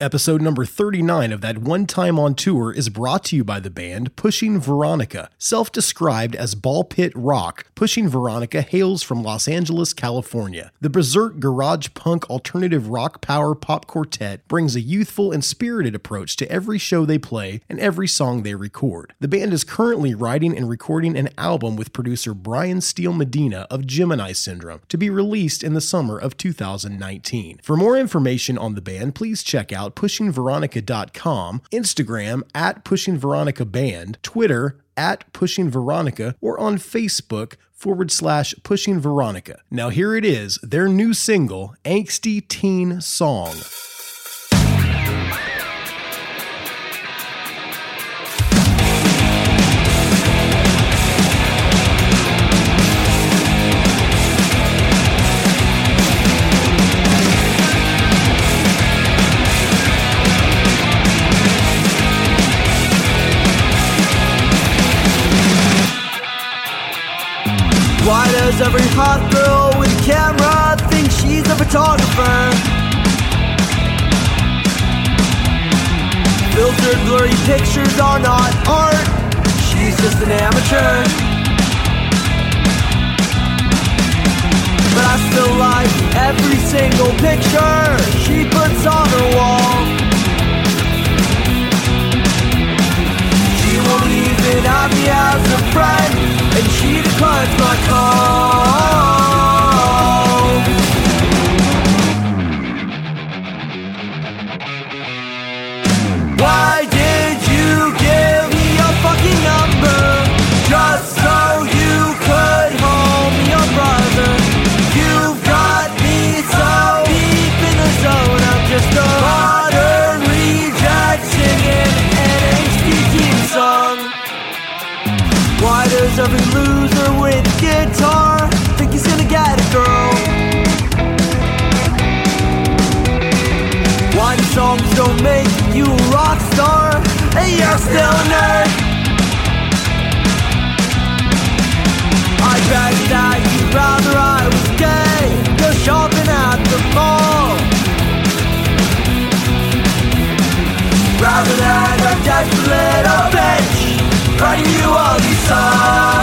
Episode number 39 of that one time on tour is brought to you by the band Pushing Veronica. Self described as ball pit rock, Pushing Veronica hails from Los Angeles, California. The berserk garage punk alternative rock power pop quartet brings a youthful and spirited approach to every show they play and every song they record. The band is currently writing and recording an album with producer Brian Steele Medina of Gemini Syndrome to be released in the summer of 2019. For more information on the band, please check out pushingveronica.com, Instagram at pushingveronica band, Twitter at pushingveronica, or on Facebook forward slash pushingveronica. Now here it is, their new single, Angsty Teen Song. Why does every hot girl with a camera think she's a photographer? Filtered blurry pictures are not art, she's just an amateur. But I still like every single picture she puts on her wall. She won't even have me as a friend, and she declines my call. Every loser with a guitar think he's gonna get a girl? Why songs don't make you a rock star and you're still a nerd? I bet that you'd rather I was gay, go shopping at the mall. Rather than a desperate little bitch writing you all these songs.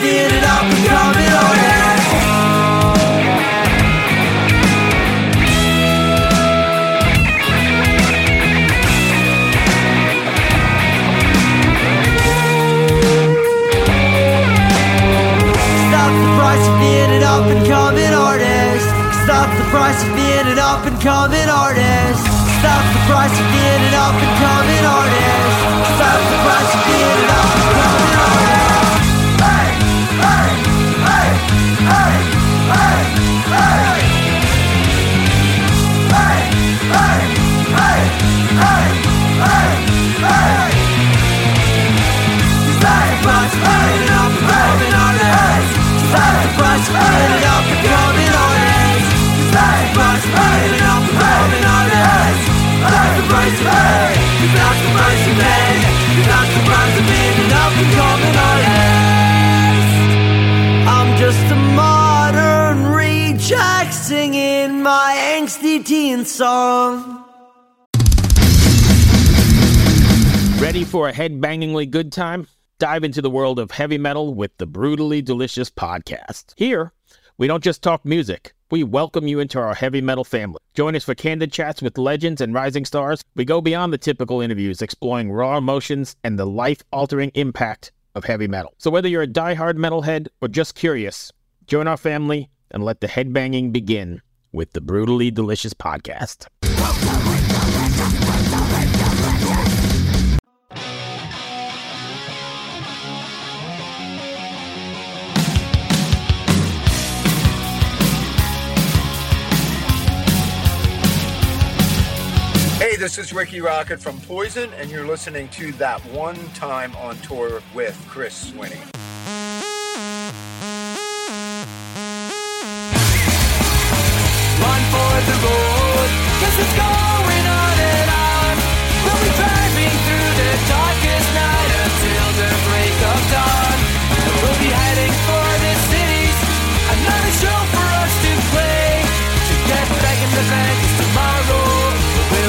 The it up You've the made You've the I'm just a modern reject singing my angsty teen song Ready for a headbangingly good time? Dive into the world of heavy metal with the Brutally Delicious podcast. Here, we don't just talk music. We welcome you into our heavy metal family. Join us for candid chats with legends and rising stars. We go beyond the typical interviews, exploring raw emotions and the life-altering impact of heavy metal. So whether you're a die-hard metalhead or just curious, join our family and let the headbanging begin with the Brutally Delicious podcast. This is Rikki Rockett from Poison, and you're listening to that one time on tour with Chris Swinney. Run for the road, cause it's going on and on. We'll be driving through the darkest night until the break of dawn. We'll be heading for the cities, another show for us to play. To get back in the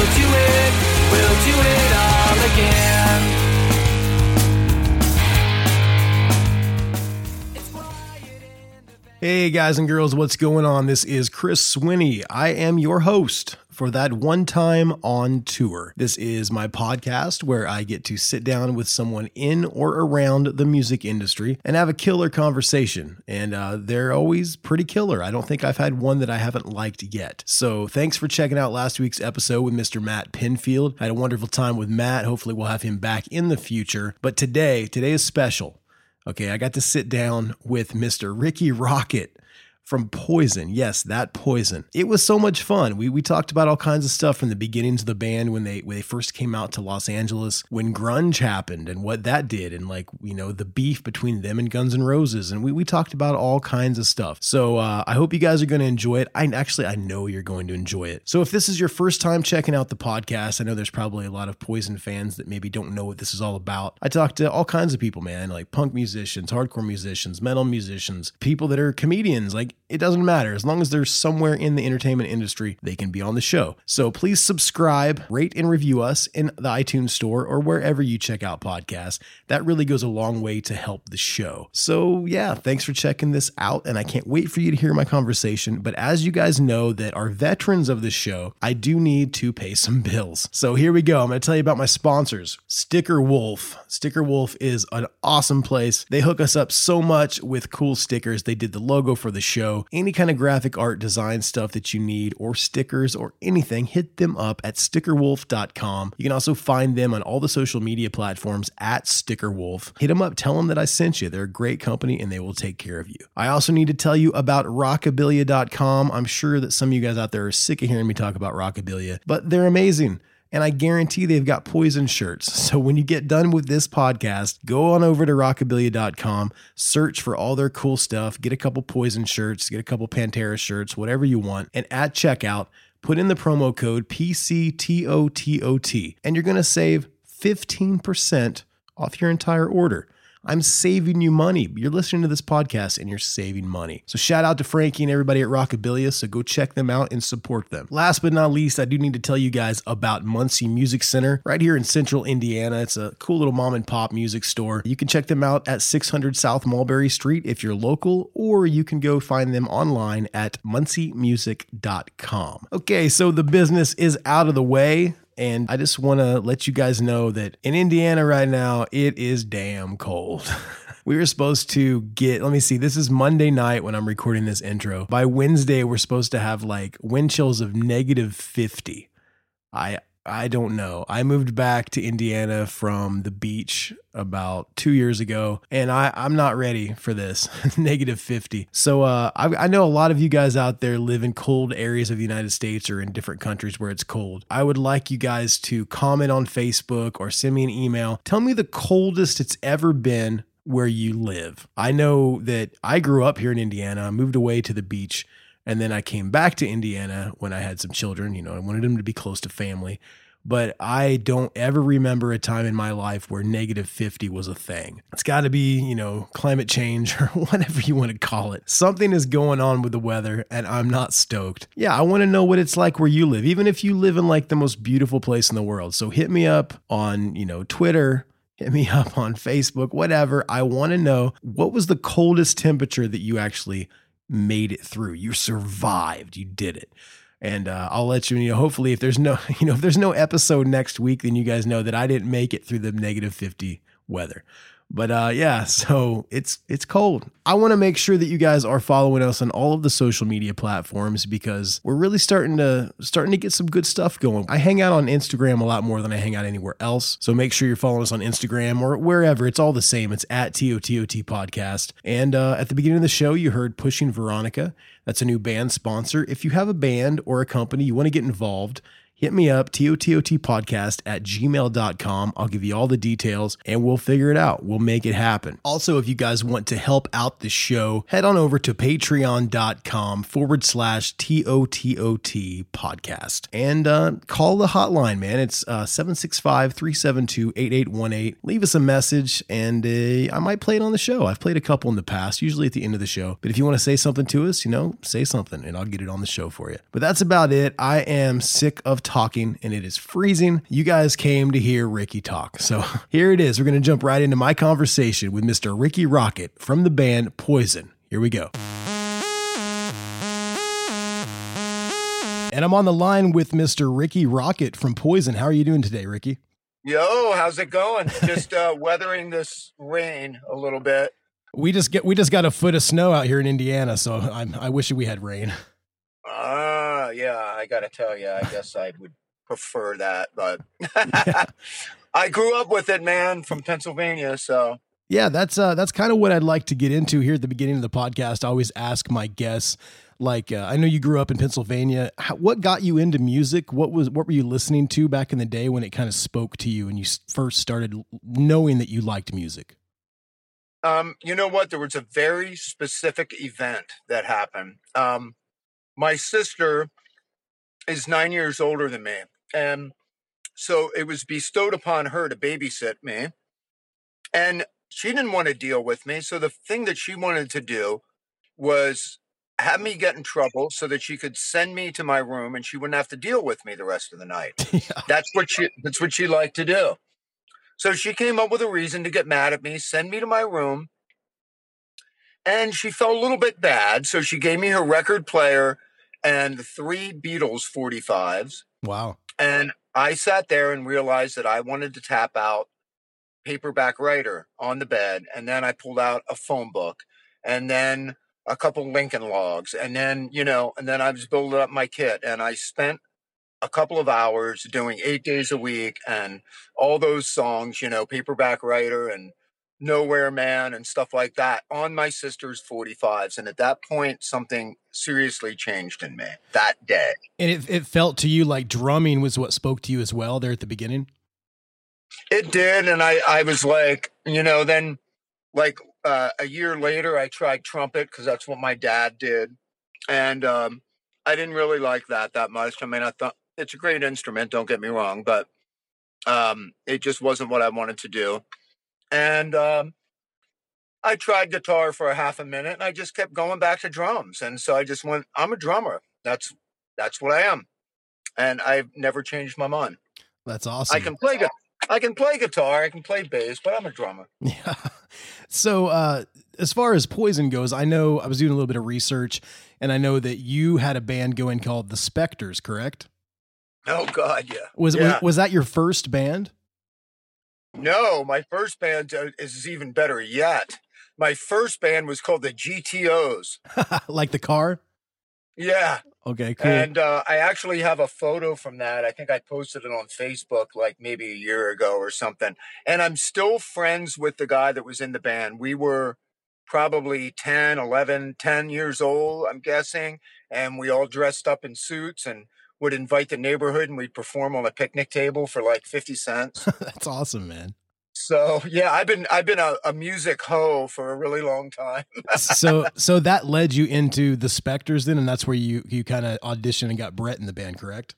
we'll do it, we'll do it all again. Hey guys and girls, what's going on? This is Chris Swinney. I am your host for that one time on tour. This is my podcast where I get to sit down with someone in or around the music industry and have a killer conversation. And uh, they're always pretty killer. I don't think I've had one that I haven't liked yet. So thanks for checking out last week's episode with Mr. Matt Pinfield. I had a wonderful time with Matt. Hopefully, we'll have him back in the future. But today, today is special. Okay, I got to sit down with Mr. Rikki Rockett from Poison. Yes, that Poison. It was so much fun. We we talked about all kinds of stuff from the beginnings of the band when they when they first came out to Los Angeles, when grunge happened and what that did and like, you know, the beef between them and Guns N' Roses and we we talked about all kinds of stuff. So, uh, I hope you guys are going to enjoy it. I actually I know you're going to enjoy it. So, if this is your first time checking out the podcast, I know there's probably a lot of Poison fans that maybe don't know what this is all about. I talk to all kinds of people, man, like punk musicians, hardcore musicians, metal musicians, people that are comedians. Like it doesn't matter. As long as they're somewhere in the entertainment industry, they can be on the show. So please subscribe, rate, and review us in the iTunes store or wherever you check out podcasts. That really goes a long way to help the show. So yeah, thanks for checking this out. And I can't wait for you to hear my conversation. But as you guys know that are veterans of this show, I do need to pay some bills. So here we go. I'm going to tell you about my sponsors. Sticker Wolf. Sticker Wolf is an awesome place. They hook us up so much with cool stickers. They did the logo for the show. Any kind of graphic art design stuff that you need, or stickers, or anything, hit them up at stickerwolf.com. You can also find them on all the social media platforms at Stickerwolf. Hit them up, tell them that I sent you. They're a great company and they will take care of you. I also need to tell you about rockabilia.com. I'm sure that some of you guys out there are sick of hearing me talk about rockabilia, but they're amazing. And I guarantee they've got poison shirts. So when you get done with this podcast, go on over to rockabilia.com, search for all their cool stuff, get a couple poison shirts, get a couple Pantera shirts, whatever you want. And at checkout, put in the promo code PCTOTOT, and you're going to save 15% off your entire order. I'm saving you money. You're listening to this podcast and you're saving money. So shout out to Frankie and everybody at Rockabilia. So go check them out and support them. Last but not least, I do need to tell you guys about Muncie Music Center right here in central Indiana. It's a cool little mom and pop music store. You can check them out at 600 South Mulberry Street if you're local, or you can go find them online at munciemusic.com. Okay, so the business is out of the way. And I just want to let you guys know that in Indiana right now, it is damn cold. we were supposed to get, let me see, this is Monday night when I'm recording this intro. By Wednesday, we're supposed to have like wind chills of negative 50. I, I don't know. I moved back to Indiana from the beach about two years ago, and I, I'm not ready for this negative 50. So uh, I, I know a lot of you guys out there live in cold areas of the United States or in different countries where it's cold. I would like you guys to comment on Facebook or send me an email. Tell me the coldest it's ever been where you live. I know that I grew up here in Indiana, I moved away to the beach. And then I came back to Indiana when I had some children. You know, I wanted them to be close to family. but I don't ever remember a time in my life where negative 50 was a thing. It's got to be, you know, climate change or whatever you want to call it. Something is going on with the weather and I'm not stoked. Yeah, I want to know what it's like where you live, even if you live in like the most beautiful place in the world. So hit me up on, you know, Twitter, hit me up on Facebook, whatever. I want to know what was the coldest temperature that you actually made it through. You survived. You did it and uh, I'll let you, you know, hopefully if there's no, you know, if there's no episode next week, then you guys know that I didn't make it through the negative 50 weather. But uh, yeah, so it's it's cold. I want to make sure that you guys are following us on all of the social media platforms because we're really starting to starting to get some good stuff going. I hang out on Instagram a lot more than I hang out anywhere else. So make sure you're following us on Instagram or wherever. It's all the same. It's at TOTOT Podcast. And uh, at the beginning of the show, you heard Pushing Veronica. That's a new band sponsor. If you have a band or a company you want to get involved, hit me up, TOTOTpodcast at gmail.com. I'll give you all the details and we'll figure it out. We'll make it happen. Also, if you guys want to help out the show, head on over to patreon.com forward slash TOTOT podcast and uh, call the hotline, man. It's uh, 765 372 8818. Leave us a message and uh, I might play it on the show. I've played a couple in the past, usually at the end of the show. But if you want to say something to us, you know, say something and I'll get it on the show for you. But that's about it. I am sick of talking and it is freezing. You guys came to hear Rikki talk. So here it is. We're going to jump right into my conversation with Mr. Rikki Rockett from the band Poison. Here we go. And I'm on the line with Mr. Rikki Rockett from Poison. How are you doing today, Rikki? Yo, how's it going? Just uh, weathering this rain a little bit. We just get we just got a foot of snow out here in Indiana, so I'm, I wish we had rain. Ah, yeah, I gotta tell you, I guess I would prefer that, but I grew up with it, man, from Pennsylvania, so yeah, that's uh, that's kind of what I'd like to get into here at the beginning of the podcast. I always ask my guests, like, uh, I know you grew up in Pennsylvania. How, what got you into music? What was what were you listening to back in the day when it kind of spoke to you and you first started knowing that you liked music? Um, you know what? There was a very specific event that happened. Um, my sister is nine years older than me. And so it was bestowed upon her to babysit me. And she didn't want to deal with me. So the thing that she wanted to do was have me get in trouble so that she could send me to my room and she wouldn't have to deal with me the rest of the night. yeah. That's what she that's what she liked to do. So she came up with a reason to get mad at me, send me to my room. And she felt a little bit bad. So she gave me her record player and three Beatles 45s. Wow. And I sat there and realized that I wanted to tap out paperback writer on the bed. And then I pulled out a phone book and then a couple Lincoln logs. And then, you know, and then I was building up my kit and I spent a couple of hours doing eight days a week and all those songs, you know, paperback writer and Nowhere Man and stuff like that on my sister's 45s. And at that point, something seriously changed in me that day. And it, it felt to you like drumming was what spoke to you as well there at the beginning? It did. And I, I was like, you know, then like uh, a year later, I tried trumpet because that's what my dad did. And um, I didn't really like that that much. I mean, I thought it's a great instrument, don't get me wrong, but um, it just wasn't what I wanted to do. And um, I tried guitar for a half a minute and I just kept going back to drums. And so I just went, I'm a drummer. That's that's what I am. And I've never changed my mind. That's awesome. I can play I can play guitar, I can play bass, but I'm a drummer. Yeah. So uh as far as Poison goes, I know I was doing a little bit of research and I know that you had a band going called The Spectres, correct? Oh God, yeah. Was yeah. was, was that your first band? No, my first band uh, is even better yet. My first band was called the GTOs. like the car? Yeah. Okay, cool. And uh, I actually have a photo from that. I think I posted it on Facebook like maybe a year ago or something. And I'm still friends with the guy that was in the band. We were probably 10, 11, 10 years old, I'm guessing. And we all dressed up in suits and would invite the neighborhood and we'd perform on a picnic table for like 50 cents. That's awesome, man. So yeah, I've been I've been a, a music hoe for a really long time. so so that led you into the Spectres then, and that's where you you kind of auditioned and got Brett in the band, correct?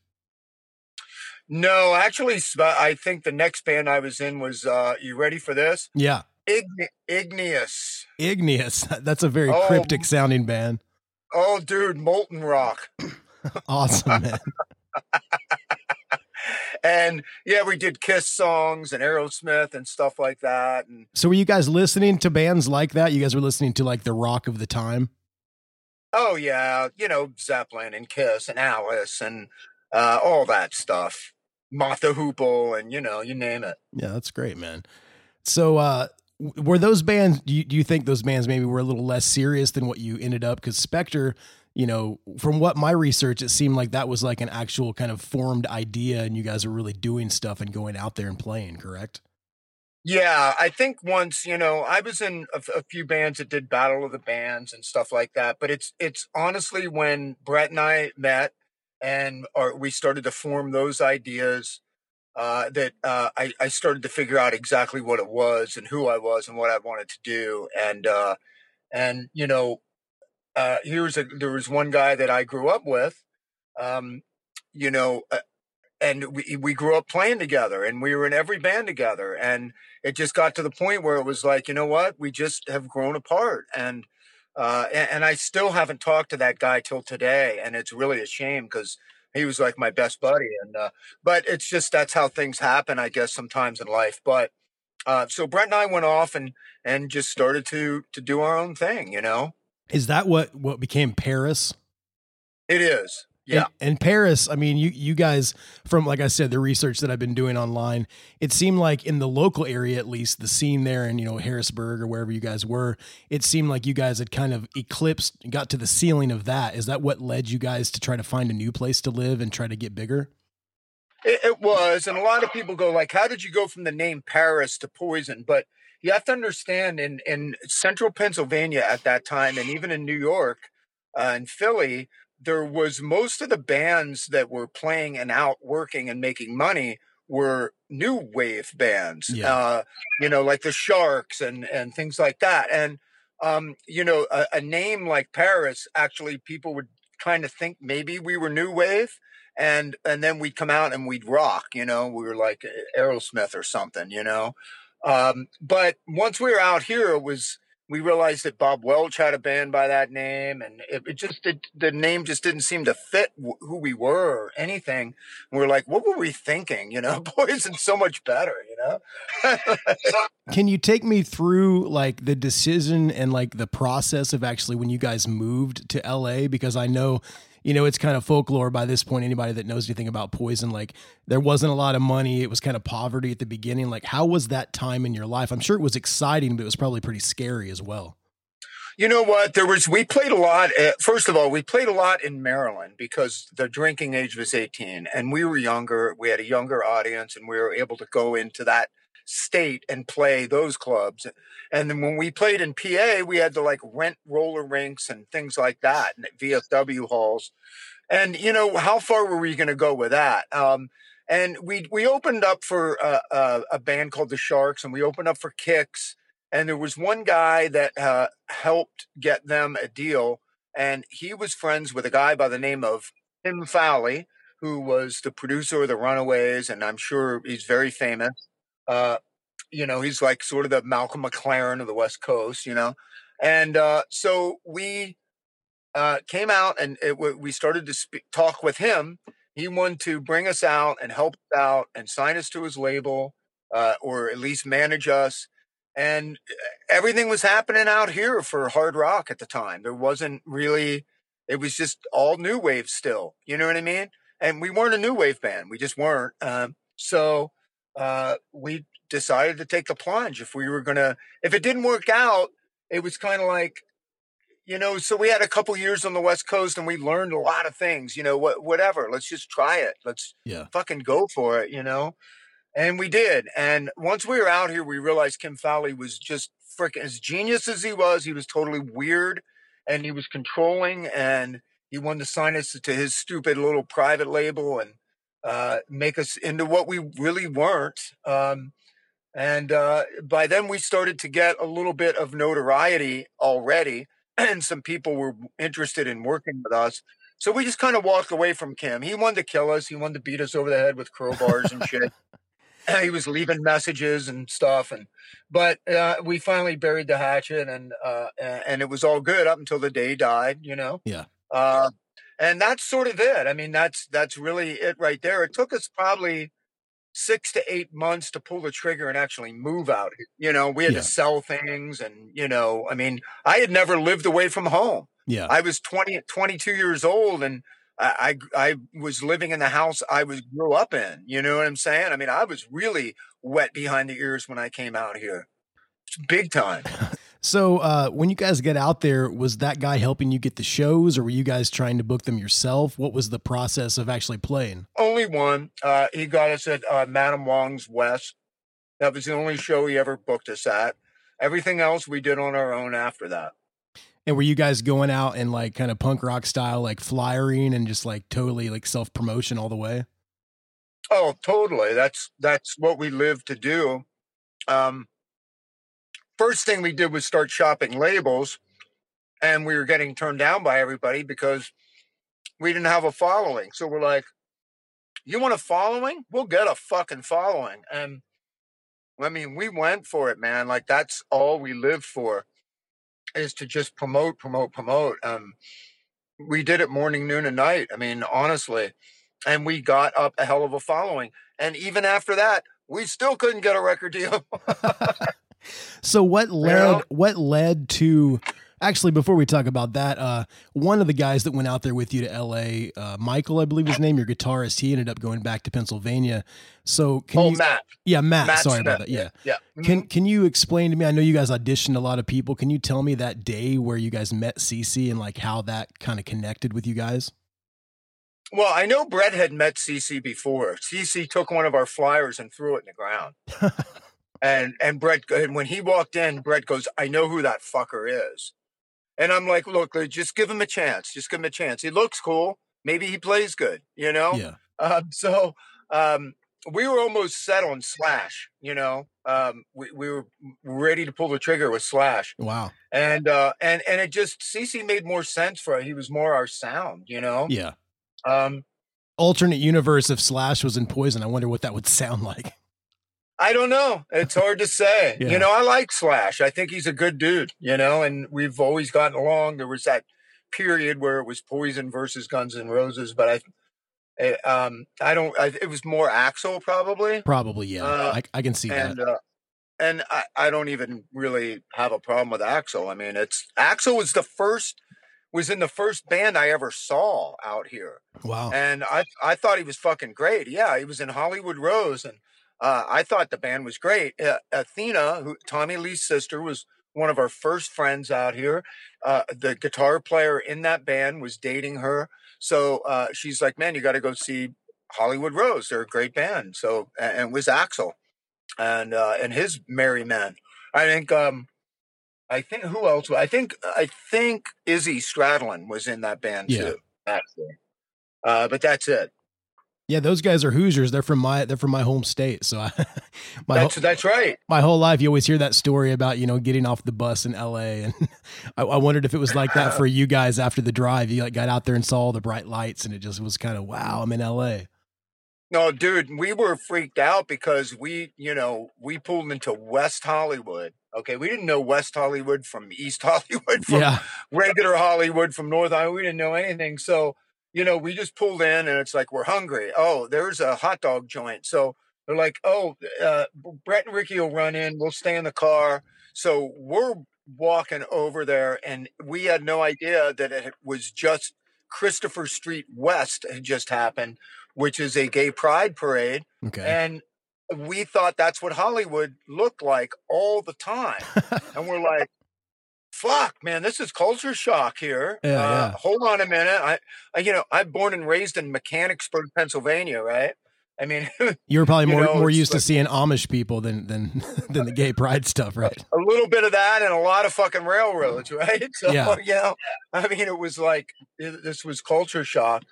No, actually, I think the next band I was in was. uh You ready for this? Yeah. Igni- Igneous. Igneous. That's a very oh, cryptic sounding band. Oh, dude, molten rock. awesome, man. and yeah, we did Kiss songs and Aerosmith and stuff like that. And so, were you guys listening to bands like that? You guys were listening to like the rock of the time. Oh yeah, you know Zeppelin and Kiss and Alice and uh, all that stuff. Mott the Hoople and you know you name it. Yeah, that's great, man. So, uh, were those bands? Do you, do you think those bands maybe were a little less serious than what you ended up? Because Spectre you know, from what my research, it seemed like that was like an actual kind of formed idea, and you guys are really doing stuff and going out there and playing, correct? Yeah, I think once you know, I was in a, a, few bands that did Battle of the Bands and stuff like that. But it's it's honestly when Brett and I met and or we started to form those ideas uh, that uh, I, I started to figure out exactly what it was and who I was and what I wanted to do. And uh, and you know, uh, here's a there was one guy that I grew up with, um, you know, uh, and we we grew up playing together, and we were in every band together, and it just got to the point where it was like, you know what, we just have grown apart, and uh, and, and I still haven't talked to that guy till today, and it's really a shame because he was like my best buddy, and uh, but it's just that's how things happen, I guess, sometimes in life, but. Uh, so Brett and I went off and and just started to to do our own thing, you know. Is that what what became paris It is. Yeah. And, and, Paris, I mean, you you guys from like I said, the research that I've been doing online, it seemed like in the local area at least, the scene there in, you know, Harrisburg or wherever you guys were, it seemed like you guys had kind of eclipsed got to the ceiling of that. Is that what led you guys to try to find a new place to live and try to get bigger? It, it was, and a lot of people go like, "How did you go from the name Paris to Poison?" But you have to understand in in central Pennsylvania at that time, and even in New York uh, and Philly, there was most of the bands that were playing and out working and making money were new wave bands. Yeah. Uh, you know, like the Sharks and and things like that. And um, you know, a, a name like Paris, actually, people would kind of think maybe we were new wave and and then we'd come out and we'd rock you know we were like aerosmith or something you know um, but once we were out here, it was we realized that Bob Welch had a band by that name, and it, it just it, the name just didn't seem to fit w- who we were or anything. And we are like, what were we thinking? You know, Poison's so much better. You know. Can you take me through like the decision and like the process of actually when you guys moved to LA? Because I know you know, it's kind of folklore by this point. Anybody that knows anything about poison, like there wasn't a lot of money. It was kind of poverty at the beginning. Like, how was that time in your life? I'm sure it was exciting, but it was probably pretty scary as well. You know what? There was, we played a lot. At, first of all, we played a lot in Maryland because the drinking age was 18 and we were younger. We had a younger audience and we were able to go into that state and play those clubs. And then when we played in PA, we had to like rent roller rinks and things like that and VFW halls. And you know, how far were we going to go with that? Um, and we we opened up for a, a, a, band called the Sharks, and we opened up for Kix. And there was one guy that uh, helped get them a deal, and he was friends with a guy by the name of Kim Fowley, who was the producer of the Runaways, and I'm sure he's very famous. Uh, you know, he's like sort of the Malcolm McLaren of the West Coast, you know. And uh, so we uh, came out and it, we started to speak, talk with him. He wanted to bring us out and help us out and sign us to his label, uh, or at least manage us. And uh, everything was happening out here for hard rock at the time. There wasn't really, it was just all new wave still. You know what I mean? And we weren't a new wave band. We just weren't. Um, so uh, we decided to take the plunge. If we were to, if it didn't work out, it was kind of like, you know, so we had a couple years on the West Coast and we learned a lot of things, you know, what, whatever, let's just try it. Let's yeah. fucking go for it, you know? And we did. And once we were out here, we realized Kim Fowley was just freaking as genius as he was. He was totally weird and he was controlling and he wanted to sign us to his stupid little private label. And uh, make us into what we really weren't. Um, and uh, by then, we started to get a little bit of notoriety already, and some people were interested in working with us. so we just kind of walked away from Kim. He wanted to kill us. He wanted to beat us over the head with crowbars and shit. He was leaving messages and stuff, and but uh, we finally buried the hatchet, and uh, and it was all good up until the day he died. You know. Yeah. Uh, and that's sort of it. I mean, that's that's really it right there. It took us probably six to eight months to pull the trigger and actually move out. You know, we had Yeah. to sell things, and you know, I mean, I had never lived away from home. Yeah. I was 20, 22 years old and I, I, I was living in the house I was grew up in. You know what I'm saying? I mean, I was really wet behind the ears when I came out here. It's big time. So uh, when you guys get out there, was that guy helping you get the shows, or were you guys trying to book them yourself? What was the process of actually playing? Only one. Uh, he got us at uh, Madam Wong's West. That was the only show he ever booked us at. Everything else we did on our own after that. And were you guys going out and like kind of punk rock style, like flyering and just like totally like self promotion all the way? Oh, totally. That's that's what we live to do. Um, first thing we did was start shopping labels, and we were getting turned down by everybody because we didn't have a following. So we're like, "You want a following? We'll get a fucking following." And I mean, we went for it, man. Like that's all we lived for, is to just promote, promote, promote. Um, we did it morning, noon, and night. I mean, honestly and we got up a hell of a following. And even after that, we still couldn't get a record deal. So what led Yeah. what led to actually before we talk about that, uh, one of the guys that went out there with you to LA, uh, Michael, I believe his name, your guitarist, he ended up going back to Pennsylvania. So can oh, you Matt. Yeah, Matt, Matt sorry about that. Yeah. Yeah. Mhm. Can can you explain to me? I know you guys auditioned a lot of people. Can you tell me that day where you guys met cc and like how that kind of connected with you guys? Well, I know Brett had met CC before. CC took one of our flyers and threw it in the ground. and and Brett, and when he walked in, Brett goes, "I know who that fucker is." And I'm like, "Look, just give him a chance. Just give him a chance. He looks cool. Maybe he plays good. You know." Yeah. Um, so um, we were almost set on Slash. You know, um, we we were ready to pull the trigger with Slash, Wow. and uh, and and it just CC made more sense for he was more our sound. You know. Yeah. Um, Alternate universe if Slash was in Poison. I wonder what that would sound like. I don't know. It's hard to say. Yeah. You know, I like Slash. I think he's a good dude, you know, and we've always gotten along. There was that period where it was Poison versus Guns N' Roses, but I, eh, um, I don't, I, it was more Axl probably. Probably, yeah. Uh, I, I can see And, that. uh, and I, I don't even really have a problem with Axl. I mean, it's Axl was the first, was in the first band I ever saw out here Wow. and I I thought he was fucking great. Yeah, he was in Hollywood Rose, and uh, I thought the band was great. Uh, Athena, who Tommy Lee's sister, was one of our first friends out here. Uh, the guitar player in that band was dating her, so uh, she's like, "Man, you got to go see Hollywood Rose. They're a great band." So and, and it was Axl, and uh, and his Merry Men. I think. Um, I think who else? I think I think Izzy Stradlin was in that band Yeah. too. Actually, uh, but that's it. Yeah, those guys are Hoosiers. They're from my they're from my home state. So I, my That's that's right. my whole life, you always hear that story about you know getting off the bus in L.A. and I, I wondered if it was like that for you guys after the drive. You like got out there and saw all the bright lights, and it just was kind of wow. I'm in L.A. No, dude, we were freaked out because we, you know, we pulled into West Hollywood. Okay, we didn't know West Hollywood from East Hollywood from Yeah, regular Hollywood from North Hollywood. We didn't know anything. So, you know, we just pulled in and it's like, we're hungry. Oh, there's a hot dog joint. So they're like, oh, uh, Brett and Rikki will run in. We'll stay in the car. So we're walking over there and we had no idea that it was just Christopher Street West had just happened, which is a gay pride parade. okay. And we thought that's what Hollywood looked like all the time. and we're like, fuck, man, this is culture shock here. Yeah, uh, yeah. Hold on a minute. I, I, you know, I'm born and raised in Mechanicsburg, Pennsylvania, right? I mean, You were probably more know, more used to seeing Amish people than than than the gay pride stuff, right? a little bit of that and a lot of fucking railroads, right? So, Yeah. you know, I mean, it was like it- this was culture shock.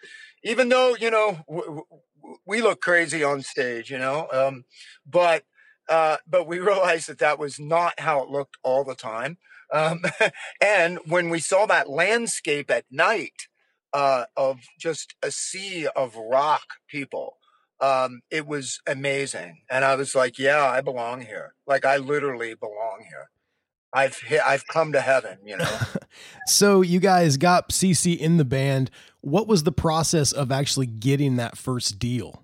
Even though you know w- w- we look crazy on stage, you know, um, but uh, but we realized that that was not how it looked all the time. Um, and when we saw that landscape at night, uh, of just a sea of rock people. Um, it was amazing, and I was like, "Yeah, I belong here. Like, I literally belong here. I've hit, I've come to heaven." You know. so you guys got CC in the band. What was the process of actually getting that first deal?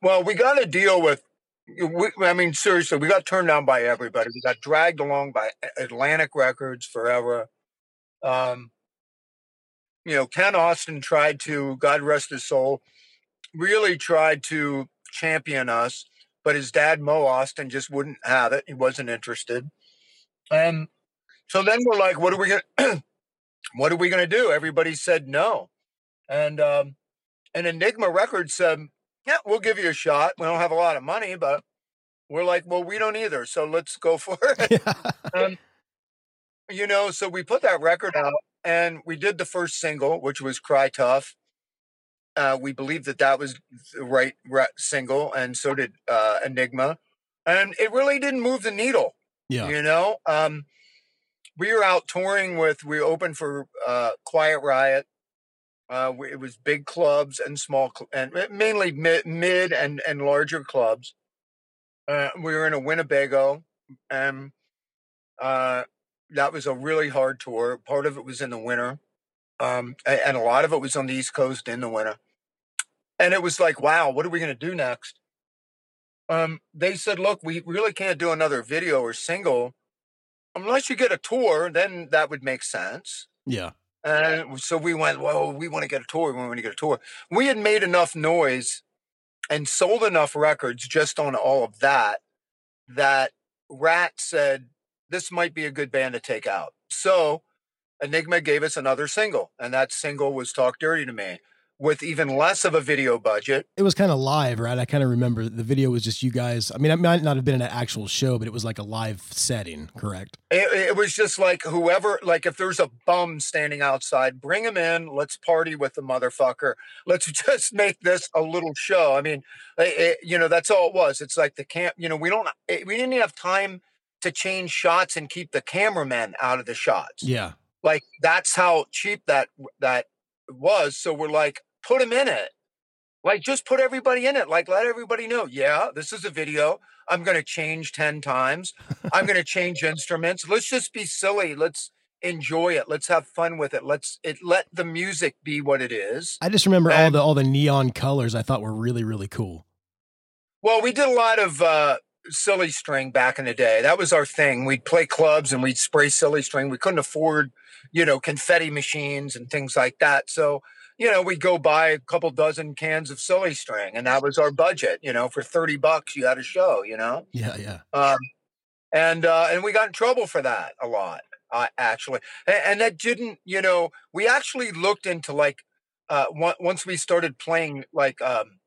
Well, we got a deal with. We, I mean, seriously, we got turned down by everybody. We got dragged along by Atlantic Records forever. Um, you know, Ken Ostin tried to, God rest his soul, really tried to champion us, but his dad, Mo Ostin, just wouldn't have it. He wasn't interested. And so then we're like, what are we going what are we going to do? Everybody said no. And, um, and Enigma Records said, yeah, we'll give you a shot. We don't have a lot of money, but we're like, well, we don't either. So let's go for it. um, you know, so we put that record out and we did the first single, which was "Cry Tough." Uh, we believed that that was the right, right single, and so did uh, Enigma, and it really didn't move the needle. Yeah, you know, um, we were out touring with. We opened for uh, Quiet Riot. Uh, it was big clubs and small, cl- and mainly mid, mid and and larger clubs. Uh, we were in a Winnebago, and uh, that was a really hard tour. Part of it was in the winter, um, and a lot of it was on the East Coast in the winter. And it was like, wow, what are we going to do next? Um, they said, look, we really can't do another video or single unless you get a tour. Then that would make sense. Yeah. And so we went, well, we want to get a tour. We want to get a tour. We had made enough noise and sold enough records just on all of that that Ratt said, this might be a good band to take out. So Enigma gave us another single, and that single was Talk Dirty to Me with even less of a video budget. It was kind of live, right? I kind of remember the video was just you guys. I mean, it might not have been an actual show, but it was like a live setting, correct? It, it was just like whoever, like if there's a bum standing outside, bring him in. Let's party with the motherfucker. Let's just make this a little show. I mean, it, you know, that's all it was. It's like the camp, you know, we don't, eh, we didn't have time to change shots and keep the cameraman out of the shots. Yeah. Like that's how cheap that that was. So we're like, put him in it. Like just put everybody in it. Like let everybody know, yeah, this is a video. I'm going to change 10 times. I'm going to change instruments. Let's just be silly. Let's enjoy it. Let's have fun with it. Let's it let the music be what it is. I just remember and, all the all the neon colors I thought were really really cool. Well, we did a lot of uh silly string back in the day. That was our thing. We'd play clubs and we'd spray silly string. We couldn't afford, you know, confetti machines and things like that. So, you know, we'd go buy a couple dozen cans of silly string and that was our budget. You know, for 30 bucks, you had a show, you know? Yeah, yeah. Um, and, uh, and we got in trouble for that a lot, uh, actually. And, and that didn't, you know, we actually looked into like, uh, once we started playing like, um,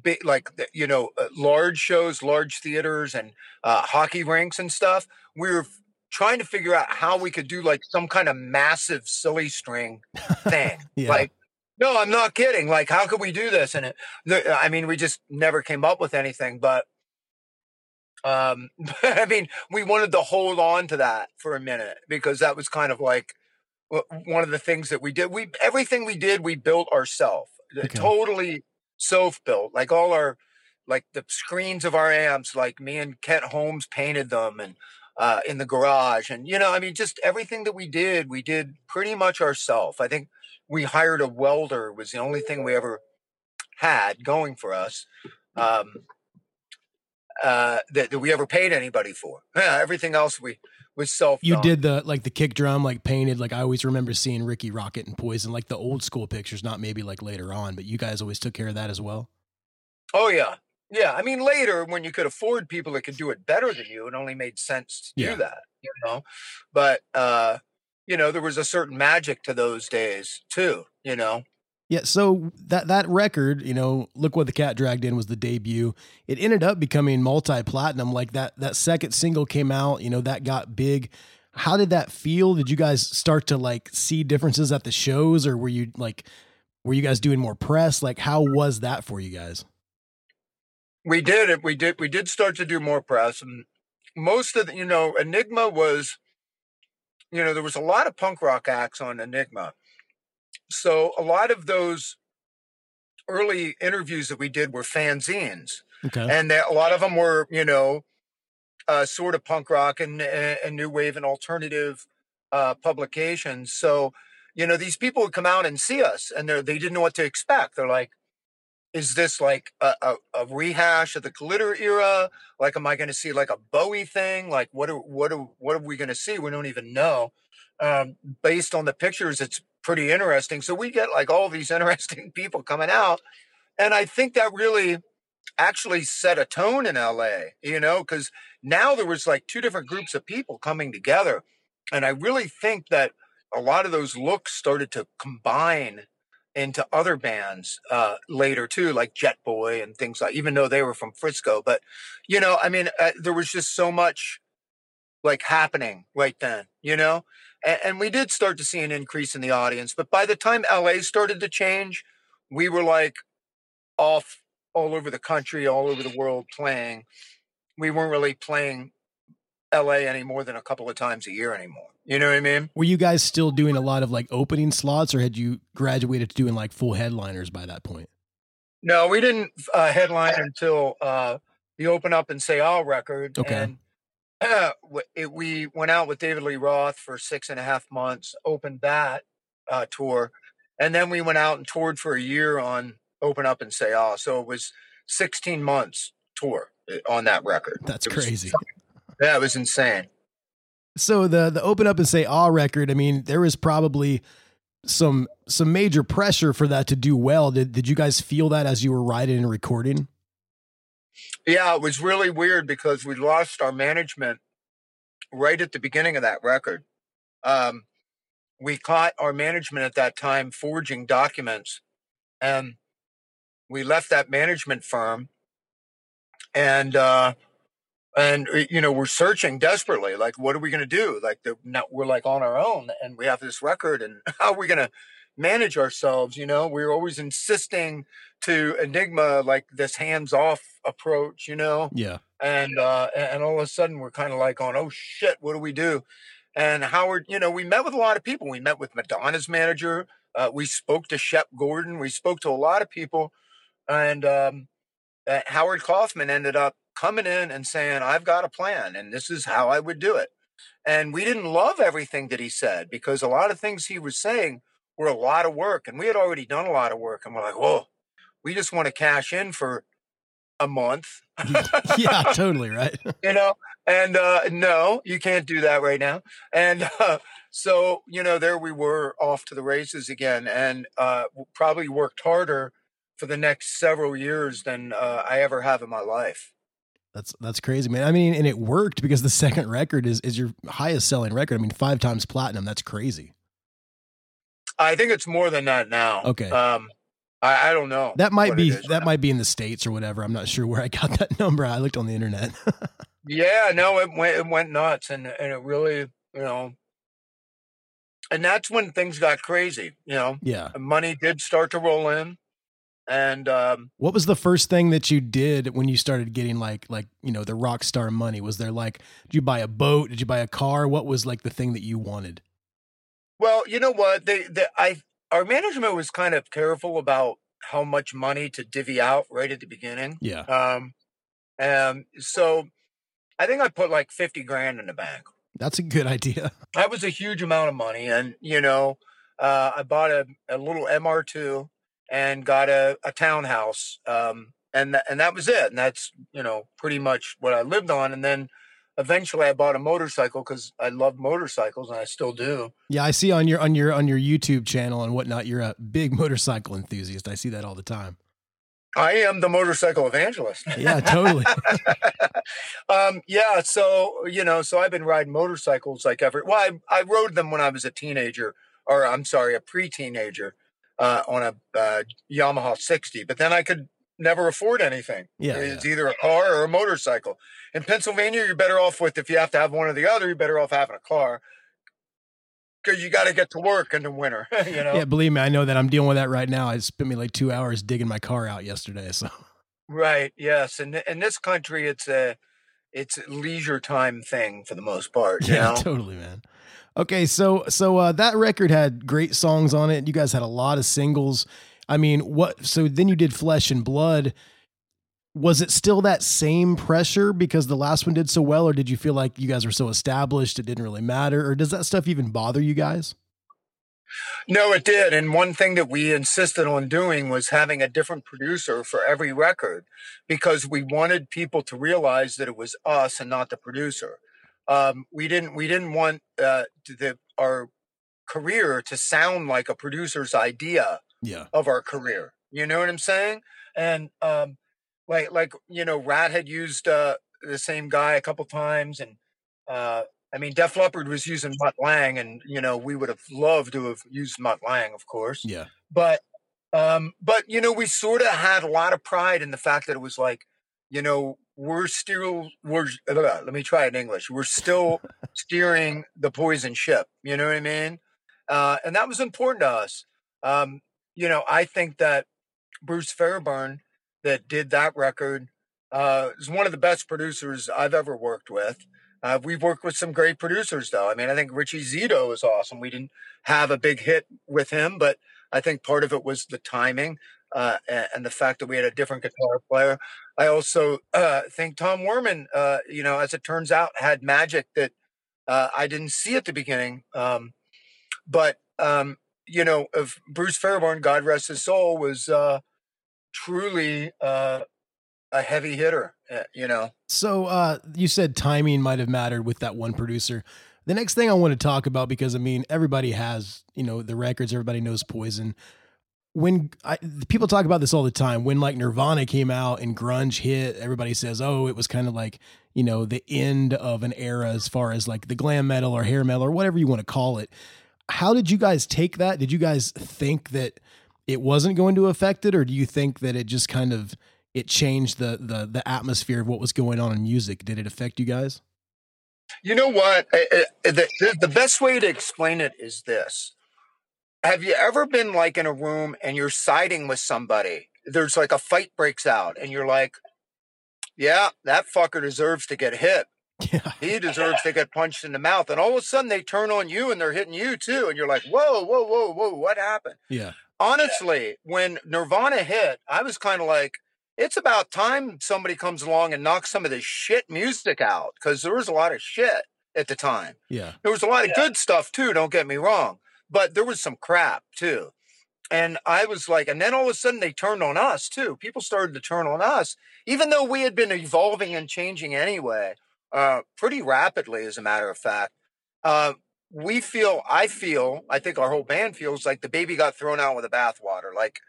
big like you know uh, large shows large theaters and uh, hockey rinks and stuff we were trying to figure out how we could do like some kind of massive silly string thing. Yeah. like no i'm not kidding. Like how could we do this? And it, i mean we just never came up with anything but um i mean we wanted to hold on to that for a minute because that was kind of like one of the things that we did. We everything we did we built ourselves okay. totally self built. Like all our, like the screens of our amps, like me and Kent Holmes painted them and uh, in the garage. And, you know, I mean, just everything that we did, we did pretty much ourselves. I think we hired a welder was the only thing we ever had going for us. Um, uh, that, that we ever paid anybody for. Yeah, everything else we was self. You did the like the kick drum, like painted. Like I always remember seeing Rikki Rockett and Poison, like the old school pictures, not maybe like later on, but you guys always took care of that as well. Oh yeah, yeah. I mean, later when you could afford people that could do it better than you, it only made sense to yeah. do that. You know, but uh, you know, there was a certain magic to those days too. You know, yeah, so that that record, you know, look what the cat dragged in was the debut. It ended up becoming multi-platinum. Like that that second single came out, you know, that got big. How did that feel? Did you guys start to like see differences at the shows or were you like were you guys doing more press? Like how was that for you guys? We did it. We did we did start to do more press and most of the, you know, Enigma was you know, there was a lot of punk rock acts on Enigma so a lot of those early interviews that we did were fanzines, Okay. and a lot of them were, you know, uh, sort of punk rock and, and new wave and alternative uh, publications. So, you know, these people would come out and see us, and they they didn't know what to expect. They're like, "Is this like a, a, a rehash of the glitter era? Like, am I going to see like a Bowie thing? Like, what are what are what are we going to see? We don't even know." Um, based on the pictures, it's pretty interesting. So we get like all these interesting people coming out, and I think that really actually set a tone in LA. You know, because now there was like two different groups of people coming together, and I really think that a lot of those looks started to combine into other bands uh, later too, like Jetboy and things like. Even though they were from Frisco, but you know, I mean, uh, there was just so much like happening right then, you know, and, and we did start to see an increase in the audience. But by the time LA started to change, we were like off all over the country, all over the world playing. We weren't really playing LA any more than a couple of times a year anymore. You know what I mean? Were you guys still doing a lot of like opening slots, or had you graduated to doing like full headliners by that point? No, we didn't uh, headline until uh, the Open Up and Say All record. Okay. And uh, it, we went out with David Lee Roth for six and a half months, opened that uh, tour. And then we went out and toured for a year on Open Up and Say All. So it was 16 months tour uh, on that record. That's It was crazy. Yeah, it was insane. So the the open up and say ah record, I mean, there was probably some some major pressure for that to do well. Did did you guys feel that as you were writing and recording? Yeah, it was really weird because we lost our management right at the beginning of that record. Um, we caught our management at that time forging documents, and we left that management firm, and uh, and you know we're searching desperately, like what are we going to do? Like the, we're like on our own, and we have this record, and how are we going to manage ourselves? You know, we we're always insisting to Enigma like this hands-off approach, you know Yeah. and uh and all of a sudden we're kind of like on oh shit what do we do and howard you know we met with a lot of people we met with madonna's manager uh, we spoke to shep gordon we spoke to a lot of people and um uh, howard kaufman ended up coming in and saying i've got a plan and this is how i would do it and we didn't love everything that he said because a lot of things he was saying were a lot of work and we had already done a lot of work and we're like whoa we just want to cash in for a month yeah, totally right. you know and uh no you can't do that right now and uh, so you know there we were off to the races again and uh probably worked harder for the next several years than uh, i ever have in my life That's that's crazy, man. I mean, and it worked because the second record is is your highest selling record. I mean, five times platinum. That's crazy. I think it's more than that now Okay. um i, I don't know That might be that now. might be in the states or whatever. I'm not sure where I got that number. I looked on the internet. Yeah, no, it went it went nuts, and and it really, you know, and that's when things got crazy. You know, yeah. money did start to roll in, and um, What was the first thing that you did when you started getting like like you know the rock star money? Was there like did you buy a boat? Did you buy a car? What was like the thing that you wanted? Well, you know what? They, they, I, our management was kind of careful about how much money to divvy out right at the beginning. Yeah. Um, and so I think I put like fifty grand in the bank. That's a good idea. that was a huge amount of money and you know uh, i bought a, a little mr2 and got a, a townhouse um, and th- and that was it and that's you know pretty much what i lived on and then eventually i bought a motorcycle because i love motorcycles and i still do Yeah, I see on your on your on your YouTube channel and whatnot, you're a big motorcycle enthusiast. I see that all the time. i am the motorcycle evangelist Yeah, totally. um, yeah, so you know, so I've been riding motorcycles like ever. Well, I, I rode them when I was a teenager, or I'm sorry, a pre-teenager, uh, on a uh, Yamaha 60. But then I could never afford anything. Yeah, it's either a car or a motorcycle. In Pennsylvania, you're better off with if you have to have one or the other. You're better off having a car because you got to get to work in the winter. you know, Yeah, believe me, I know that I'm dealing with that right now. I spent me like two hours digging my car out yesterday. So Right. Yes. And in this country, it's a it's a leisure time thing for the most part. You yeah, know? totally, man. Okay, so so uh, that record had great songs on it. You guys had a lot of singles. I mean, what? So then you did Flesh and Blood. Was it still that same pressure because the last one did so well, or did you feel like you guys were so established it didn't really matter, or does that stuff even bother you guys? No, it did. And one thing that we insisted on doing was having a different producer for every record because we wanted people to realize that it was us and not the producer. Um, we didn't we didn't want uh, the our career to sound like a producer's idea Yeah. of our career. You know what I'm saying? And um, like like you know, Ratt had used uh, the same guy a couple times, and uh, I mean, Def Leppard was using Mutt Lange, and you know, we would have loved to have used Mutt Lange, of course. Yeah. But um, but you know, we sort of had a lot of pride in the fact that it was like, you know, we're still we're let me try it in English. We're still steering the poison ship. You know what I mean? Uh, and that was important to us. Um, you know, I think that Bruce Fairbairn that did that record uh, is one of the best producers I've ever worked with. Uh, we've worked with some great producers, though. I mean, I think Richie Zito is awesome. We didn't have a big hit with him, but I think part of it was the timing uh, and, the fact that we had a different guitar player. I also uh, think Tom Werman, uh, you know, as it turns out, had magic that uh, I didn't see at the beginning. Um, but um, you know, of Bruce Fairbairn, God rest his soul, was uh, truly uh, a heavy hitter. uh, You know, So uh, you said timing might have mattered with that one producer. The next thing I want to talk about because I mean everybody has you know the records, everybody knows Poison. When I, people talk about this all the time, when like Nirvana came out and grunge hit, everybody says, "Oh, it was kind of like you know the end of an era as far as like the glam metal or hair metal or whatever you want to call it." How did you guys take that? Did you guys think that it wasn't going to affect it, or do you think that it just kind of it changed the the the atmosphere of what was going on in music? Did it affect you guys? you know what? The the best way to explain it is this: Have you ever been like in a room and you're siding with somebody? There's like a fight breaks out, and you're like, "Yeah, that fucker deserves to get hit." Yeah. he deserves to get punched in the mouth. And all of a sudden they turn on you and they're hitting you too. And you're like, whoa, whoa, whoa, whoa, what happened? Yeah. Honestly, when Nirvana hit, I was kind of like, it's about time somebody comes along and knocks some of this shit music out because there was a lot of shit at the time. Yeah. There was a lot of good stuff too, don't get me wrong, but there was some crap too. And I was like, and then all of a sudden they turned on us too. People started to turn on us, even though we had been evolving and changing anyway, uh, pretty rapidly, as a matter of fact. Uh, we feel, I feel, I think our whole band feels like the baby got thrown out with the bathwater. Like,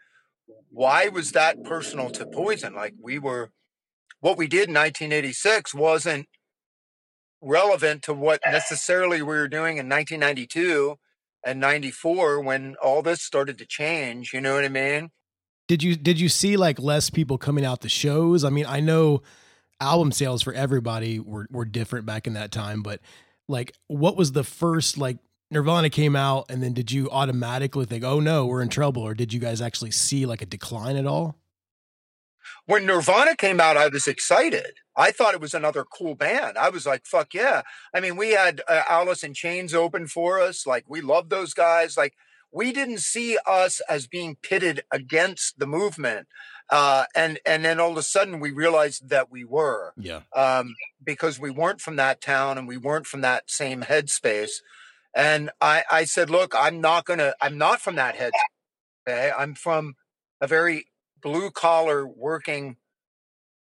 why was that personal to Poison? Like, we were, what we did in 1986 wasn't relevant to what necessarily we were doing in 1992 and 94 when all this started to change. You know what I mean? Did you did you see like less people coming out to shows? I mean, I know album sales for everybody were were different back in that time, but like what was the first like Nirvana came out and then did you automatically think, "Oh no, we're in trouble," or did you guys actually see like a decline at all? When Nirvana came out, I was excited. I thought it was another cool band. I was like, fuck yeah. I mean, we had uh, Alice in Chains open for us. Like, we loved those guys. Like, we didn't see us as being pitted against the movement. Uh, and, and then all of a sudden we realized that we were. Yeah. um, because we weren't from that town and we weren't from that same headspace. And I, I said, look, I'm not gonna, I'm not from that headspace. Okay, I'm from a very blue collar working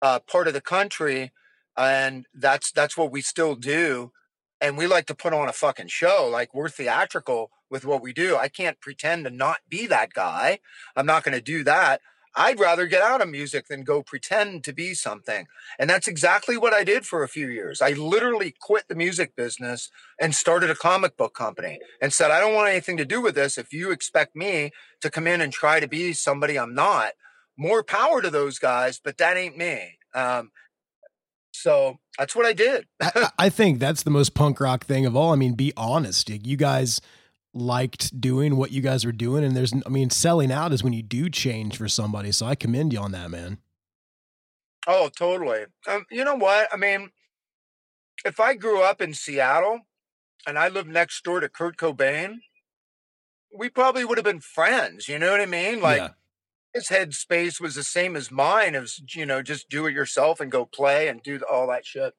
uh, part of the country, and that's that's what we still do. And we like to put on a fucking show. Like we're theatrical with what we do. I can't pretend to not be that guy. I'm not going to do that. I'd rather get out of music than go pretend to be something. And that's exactly what I did for a few years. I literally quit the music business and started a comic book company and said, I don't want anything to do with this. If you expect me to come in and try to be somebody I'm not, more power to those guys, but that ain't me. Um, so that's what I did. I, I think that's the most punk rock thing of all. I mean, be honest. You guys liked doing what you guys were doing, and there's, I mean, selling out is when you do change for somebody. So I commend you on that, man. Oh, totally. Um, you know what? I mean, if I grew up in Seattle and I lived next door to Kurt Cobain, we probably would have been friends. You know what I mean? Like yeah. his headspace was the same as mine. It was, you know, just do it yourself and go play and do all that shit.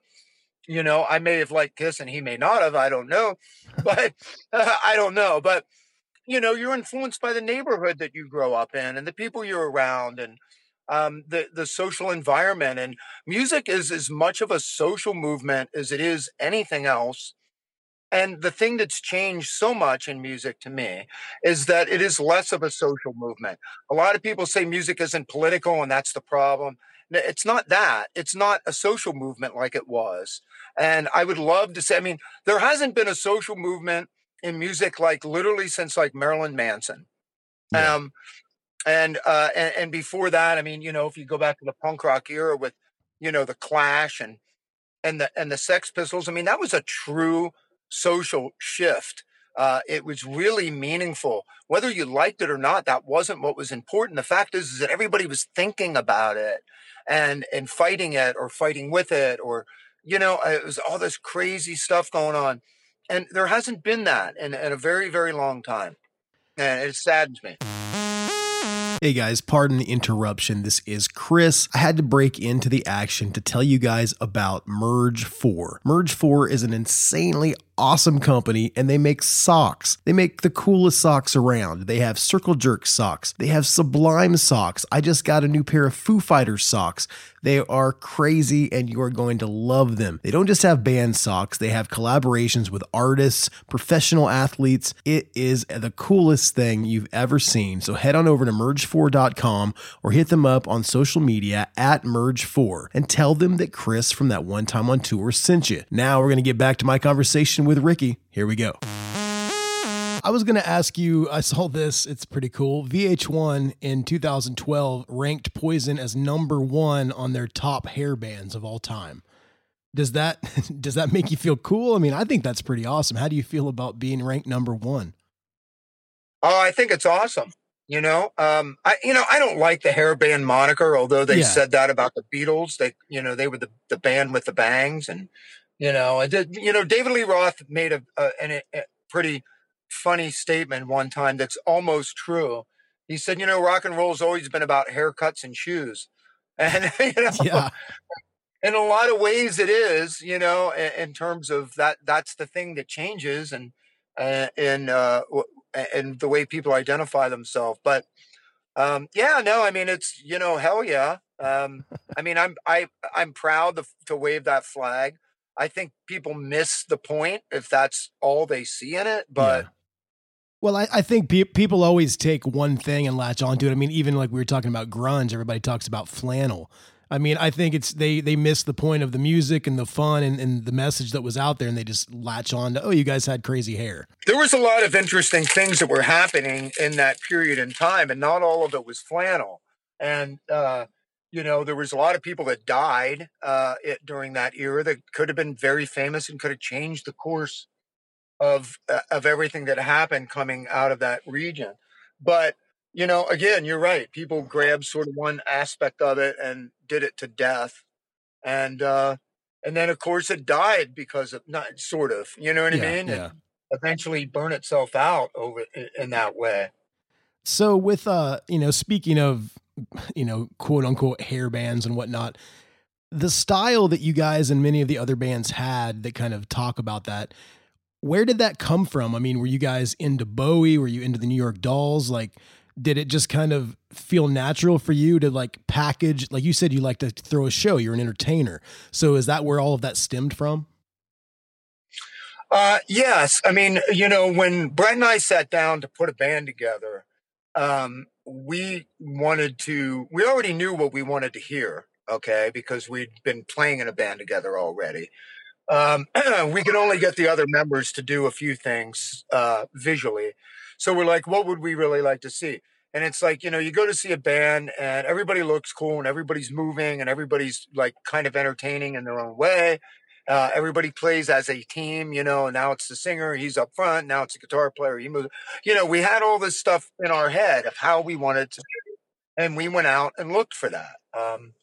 You know, I may have liked Kiss and he may not have. I don't know, but uh, I don't know. But you know, you're influenced by the neighborhood that you grow up in and the people you're around and um, the the social environment. And music is as much of a social movement as it is anything else. And the thing that's changed so much in music to me is that it is less of a social movement. A lot of people say music isn't political, and that's the problem. It's not that. It's not a social movement like it was. And I would love to say, I mean, there hasn't been a social movement in music like literally since like Marilyn Manson. Yeah. Um, and, uh, and, and before that, I mean, you know, if you go back to the punk rock era with, you know, the Clash and and the and the Sex Pistols, I mean, that was a true social shift. Uh, it was really meaningful. Whether you liked it or not, that wasn't what was important. The fact is, is that everybody was thinking about it and and fighting it or fighting with it or you know uh, it was all this crazy stuff going on, and there hasn't been that in, in a very very long time, and it saddens me. Hey guys, pardon the interruption. This is Chris. I had to break into the action to tell you guys about Merge 4. Merge 4 is an insanely awesome company and they make socks. They make the coolest socks around. They have circle jerk socks. They have sublime socks. I just got a new pair of Foo Fighters socks. They are crazy and you are going to love them. They don't just have band socks, they have collaborations with artists, professional athletes. It is the coolest thing you've ever seen. So head on over to merge4.com or hit them up on social media at merge4 and tell them that Chris from that one time on tour sent you. Now we're going to get back to my conversation with with Rikki. Here we go. I was going to ask you, I saw this, it's pretty cool. VH1 in 2012 ranked Poison as number 1 on their top hair bands of all time. Does that does that make you feel cool? I mean, I think that's pretty awesome. How do you feel about being ranked number 1? Oh, I think it's awesome. You know, um, I you know I don't like the hairband moniker, although they yeah. said that about the Beatles. They you know they were the the band with the bangs, and you know, I did. You know, David Lee Roth made a, a, a, a pretty funny statement one time that's almost true. He said, "You know, rock and roll's always been about haircuts and shoes," and you know, yeah. in a lot of ways, it is. You know, in, in terms of that, that's the thing that changes, and uh, in uh, and the way people identify themselves. But um, yeah, no, I mean, it's you know, hell yeah. Um, I mean, I'm I I'm proud to, to wave that flag. I think people miss the point if that's all they see in it. But yeah. well, I, I think pe- people always take one thing and latch onto it. I mean, even like we were talking about grunge, everybody talks about flannel. I mean, I think it's they they miss the point of the music and the fun and, and the message that was out there, and they just latch on to oh, you guys had crazy hair. There was a lot of interesting things that were happening in that period in time, and not all of it was flannel. And uh, you know, there was a lot of people that died uh, it, during that era that could have been very famous and could have changed the course of uh, of everything that happened coming out of that region. But you know, again, you're right. People grabbed sort of one aspect of it and did it to death, and uh, and then of course it died because of not sort of. You know what yeah, I mean? Yeah. It eventually burn itself out over in, in that way. So with uh, you know, speaking of you know, quote unquote hair bands and whatnot. The style that you guys and many of the other bands had that kind of talk about that, where did that come from? I mean, were you guys into Bowie? Were you into the New York Dolls? Like, did it just kind of feel natural for you to like package? Like you said, you like to throw a show, you're an entertainer. So is that where all of that stemmed from? Uh, yes. I mean, you know, when Brett and I sat down to put a band together, um, we wanted to, we already knew what we wanted to hear, okay, because we'd been playing in a band together already. Um, we could only get the other members to do a few things uh, visually. So we're like, what would we really like to see? And it's like, you know, you go to see a band and everybody looks cool and everybody's moving and everybody's like kind of entertaining in their own way. Uh, everybody plays as a team, you know, now it's the singer, he's up front, now it's the guitar player, he moves. You know, we had all this stuff in our head of how we wanted to, and we went out and looked for that. Um,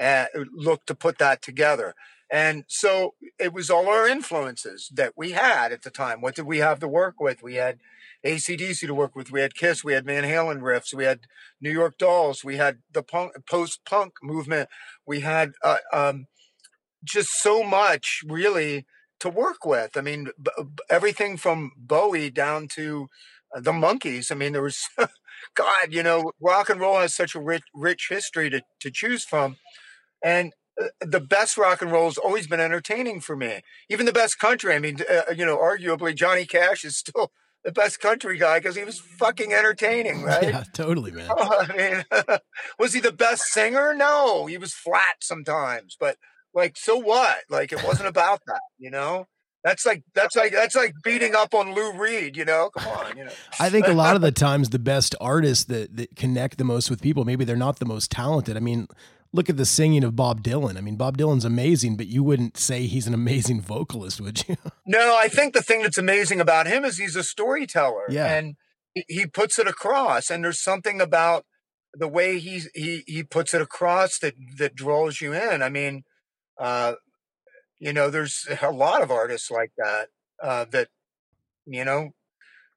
uh, looked to put that together. And so it was all our influences that we had at the time. What did we have to work with? We had ACDC to work with. We had Kiss. We had Van Halen riffs. We had New York Dolls. We had the punk, post-punk movement. We had uh, um, just so much really to work with. I mean, b- everything from Bowie down to uh, the Monkees. I mean, there was, God, you know, rock and roll has such a rich, rich history to, to choose from. And uh, the best rock and roll has always been entertaining for me. Even the best country. I mean, uh, you know, arguably Johnny Cash is still the best country guy because he was fucking entertaining, right? Yeah, totally, man. Oh, I mean, was he the best singer? No, he was flat sometimes, but like, so what? Like, it wasn't about that, you know. That's like that's like that's like beating up on Lou Reed, you know. Come on, you know. I think a lot of the times the best artists that that connect the most with people, maybe they're not the most talented. I mean, look at the singing of Bob Dylan. I mean, Bob Dylan's amazing, but you wouldn't say he's an amazing vocalist, would you? No, I think the thing that's amazing about him is he's a storyteller. Yeah. And he puts it across. And there's something about the way he he he puts it across that that draws you in. I mean, uh, you know, there's a lot of artists like that. Uh, that, you know,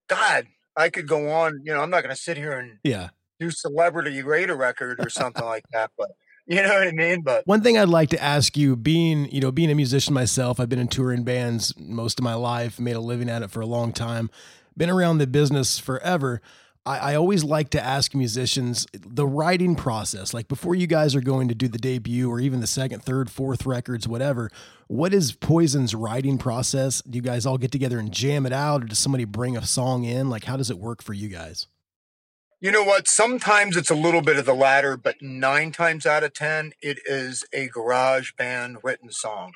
God, I could go on. You know, I'm not going to sit here and yeah. do celebrity rate a record or something like that, but you know what I mean? But one thing I'd like to ask you, being you know being a musician myself, I've been in touring bands most of my life, made a living at it for a long time, been around the business forever. I, I always like to ask musicians the writing process, like before you guys are going to do the debut or even the second, third, fourth records, whatever. What is Poison's writing process? Do you guys all get together and jam it out, or does somebody bring a song in? Like, how does it work for you guys? You know what? Sometimes it's a little bit of the latter, but nine times out of 10, it is a garage band written song.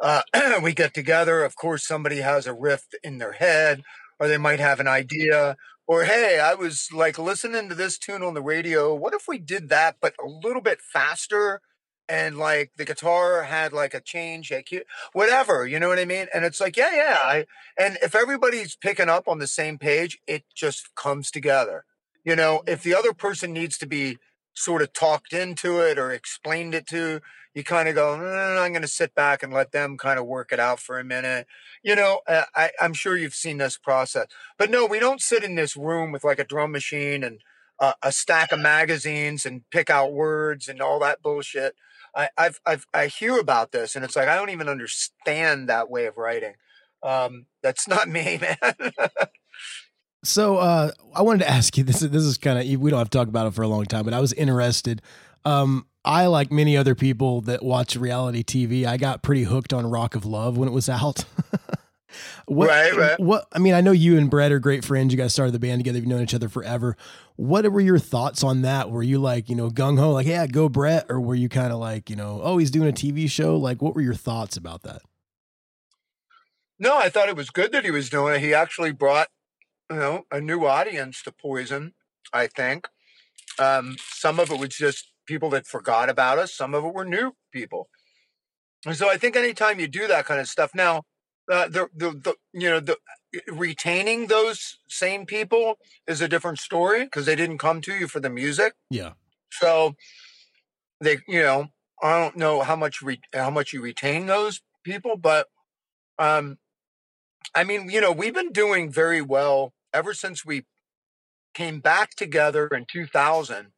Uh, we get together. Of course, somebody has a riff in their head, or they might have an idea. Or, hey, I was like listening to this tune on the radio. What if we did that, but a little bit faster? And like the guitar had like a change, like whatever, you know what I mean? And it's like, yeah, yeah. I, and if everybody's picking up on the same page, it just comes together. You know, if mm-hmm. the other person needs to be sort of talked into it or explained it to, you kind of go, mm, I'm going to sit back and let them kind of work it out for a minute. You know, I, I'm sure you've seen this process, but no, we don't sit in this room with like a drum machine and uh, a stack of magazines and pick out words and all that bullshit. I, I've, I've, I hear about this and it's like, I don't even understand that way of writing. Um, that's not me, man. So uh, I wanted to ask you this. This is kind of we don't have to talk about it for a long time, but I was interested. Um, I like many other people that watch reality TV. I got pretty hooked on Rock of Love when it was out. what, right, right. What I mean, I know you and Brett are great friends. You guys started the band together. You've known each other forever. What were your thoughts on that? Were you like, you know, gung ho, like, yeah, go Brett, or were you kind of like, you know, oh, he's doing a TV show? Like, what were your thoughts about that? No, I thought it was good that he was doing it. He actually brought you know, a new audience to Poison, I think. Um, some of it was just people that forgot about us. Some of it were new people. And so I think anytime you do that kind of stuff now, uh, the, the, the, you know, the retaining those same people is a different story because they didn't come to you for the music. Yeah. So they, you know, I don't know how much, re- how much you retain those people, but, um, I mean, you know, we've been doing very well ever since we came back together in 2000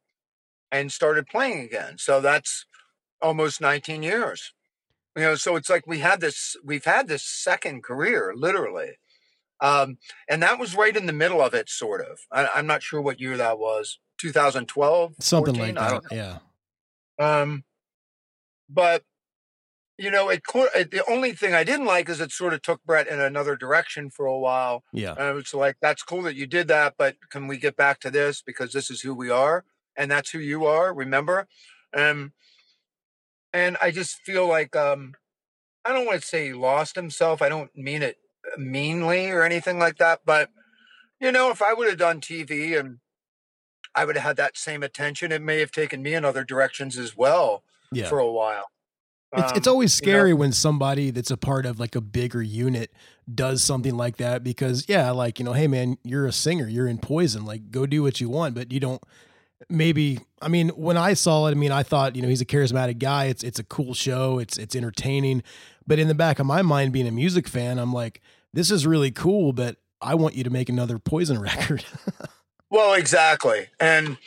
and started playing again. So that's almost 19 years. You know, so it's like we had this, we've had this second career, literally. Um, and that was right in the middle of it, sort of. I, am not sure what year that was, 2012, something 14? like that. Yeah. Um, but you know, it, it, the only thing I didn't like is it sort of took Brett in another direction for a while. Yeah, and it was like that's cool that you did that, but can we get back to this because this is who we are and that's who you are. Remember, um, and I just feel like um, I don't want to say he lost himself. I don't mean it meanly or anything like that, but you know, if I would have done TV and I would have had that same attention, it may have taken me in other directions as well yeah. for a while. It's, it's Um, always you know- scary when somebody that's a part of like a bigger unit does something like that because yeah, like you know, hey man, you're a singer, you're in Poison, like go do what you want, but you don't maybe I mean when I saw it, I mean I thought you know he's a charismatic guy. It's it's a cool show. It's it's entertaining. But in the back of my mind, being a music fan, I'm like, this is really cool. But I want you to make another Poison record. well, exactly, and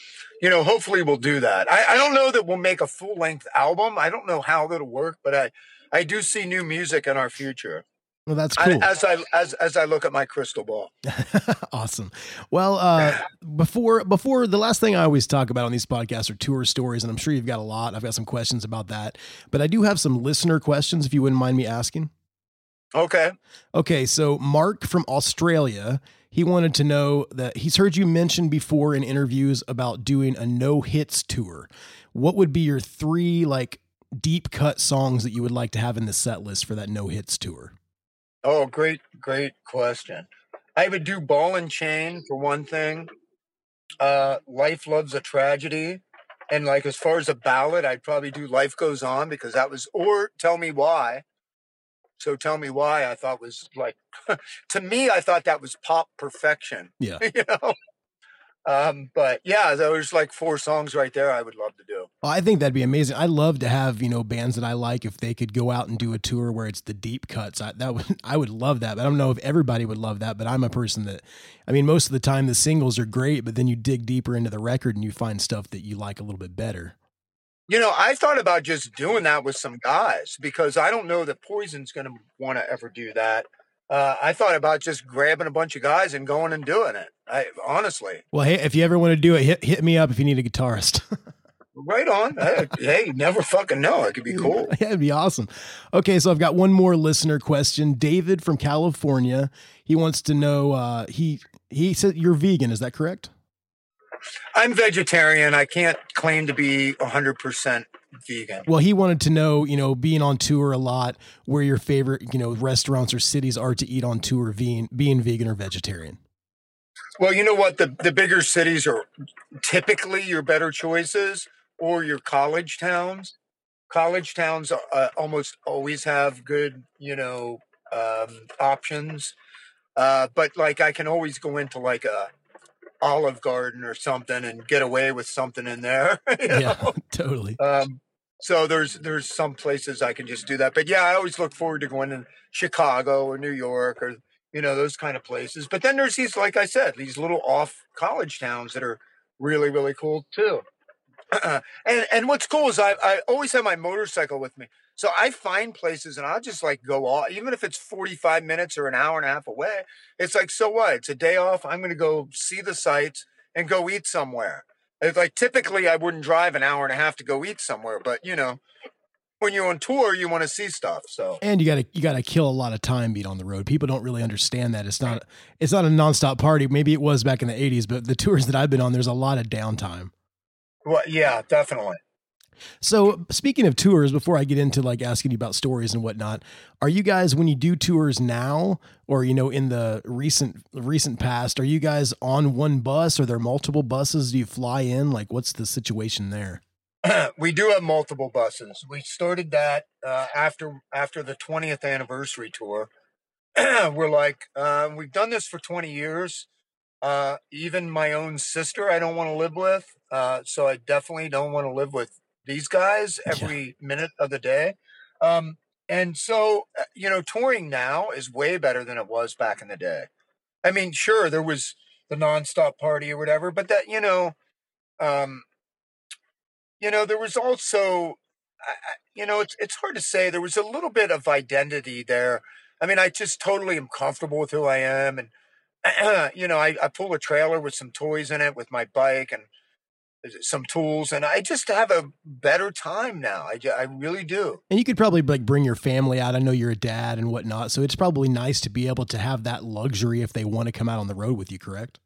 you know hopefully we'll do that. I, I don't know that we'll make a full length album. I don't know how that'll work, but I I do see new music in our future. Well, that's cool. I, as I as as I look at my crystal ball. awesome. Well, uh, before before the last thing I always talk about on these podcasts are tour stories, and I'm sure you've got a lot. I've got some questions about that, but I do have some listener questions. If you wouldn't mind me asking. Okay. Okay. So Mark from Australia, he wanted to know that he's heard you mention before in interviews about doing a no hits tour. What would be your three like deep cut songs that you would like to have in the set list for that no hits tour? Oh, great, great question. I would do Ball and Chain for one thing. Uh, Life Loves a Tragedy. And like as far as a ballad, I'd probably do Life Goes On because that was or Tell Me Why. So Tell Me Why I thought was like to me, I thought that was pop perfection. Yeah. you know? Um, but yeah, there's like four songs right there I would love to do. Well, I think that'd be amazing. I love to have, you know, bands that I like if they could go out and do a tour where it's the deep cuts. I that would I would love that. But I don't know if everybody would love that, but I'm a person that I mean, most of the time the singles are great, but then you dig deeper into the record and you find stuff that you like a little bit better. You know, I thought about just doing that with some guys because I don't know that Poison's going to want to ever do that uh, I thought about just grabbing a bunch of guys and going and doing it. I honestly. Well, hey, if you ever want to do it, hit hit me up if you need a guitarist. right on. hey, never fucking know. It could be cool. Yeah, it'd be awesome. Okay, so I've got one more listener question. David from California. He wants to know. Uh, he he said you're vegan. Is that correct? I'm vegetarian. I can't claim to be 100 percent vegan. Well, he wanted to know, you know, being on tour a lot, where your favorite, you know, restaurants or cities are to eat on tour, being being vegan or vegetarian. Well, you know what? The the bigger cities are typically your better choices, or your college towns. College towns uh, almost always have good, you know, um, options. Uh, but like, I can always go into like a Olive Garden or something and get away with something in there. yeah, know? totally. Um, so there's there's some places I can just do that. But yeah, I always look forward to going to Chicago or New York or you know those kind of places. But then there's these, like I said, these little off college towns that are really really cool too. and and what's cool is I I always have my motorcycle with me. So I find places and I'll just like go off, even if it's 45 minutes or an hour and a half away. It's like, so what? It's a day off. I'm going to go see the sights and go eat somewhere. It's like typically I wouldn't drive an hour and a half to go eat somewhere, but you know, when you're on tour, you want to see stuff. So and you got to you got to kill a lot of time being on the road. People don't really understand that it's not it's not a nonstop party. Maybe it was back in the '80s, but the tours that I've been on, there's a lot of downtime. Well, yeah, definitely. So speaking of tours, before I get into like asking you about stories and whatnot, are you guys when you do tours now, or you know in the recent recent past, are you guys on one bus? Are there multiple buses? Do you fly in? Like, what's the situation there? we do have multiple buses. We started that uh, after after the 20th anniversary tour. We're like, uh, we've done this for 20 years. Uh, even my own sister, I don't want to live with. Uh, so I definitely don't want to live with these guys every yeah. minute of the day. Um, and so, uh, you know, touring now is way better than it was back in the day. I mean, sure, there was the nonstop party or whatever, but that, you know, um, you know, there was also, you know, it's it's hard to say. There was a little bit of identity there. I mean, I just totally am comfortable with who I am, and you know, I, I pull a trailer with some toys in it with my bike, and some tools and i just have a better time now I, I really do and you could probably like bring your family out i know you're a dad and whatnot so it's probably nice to be able to have that luxury if they want to come out on the road with you correct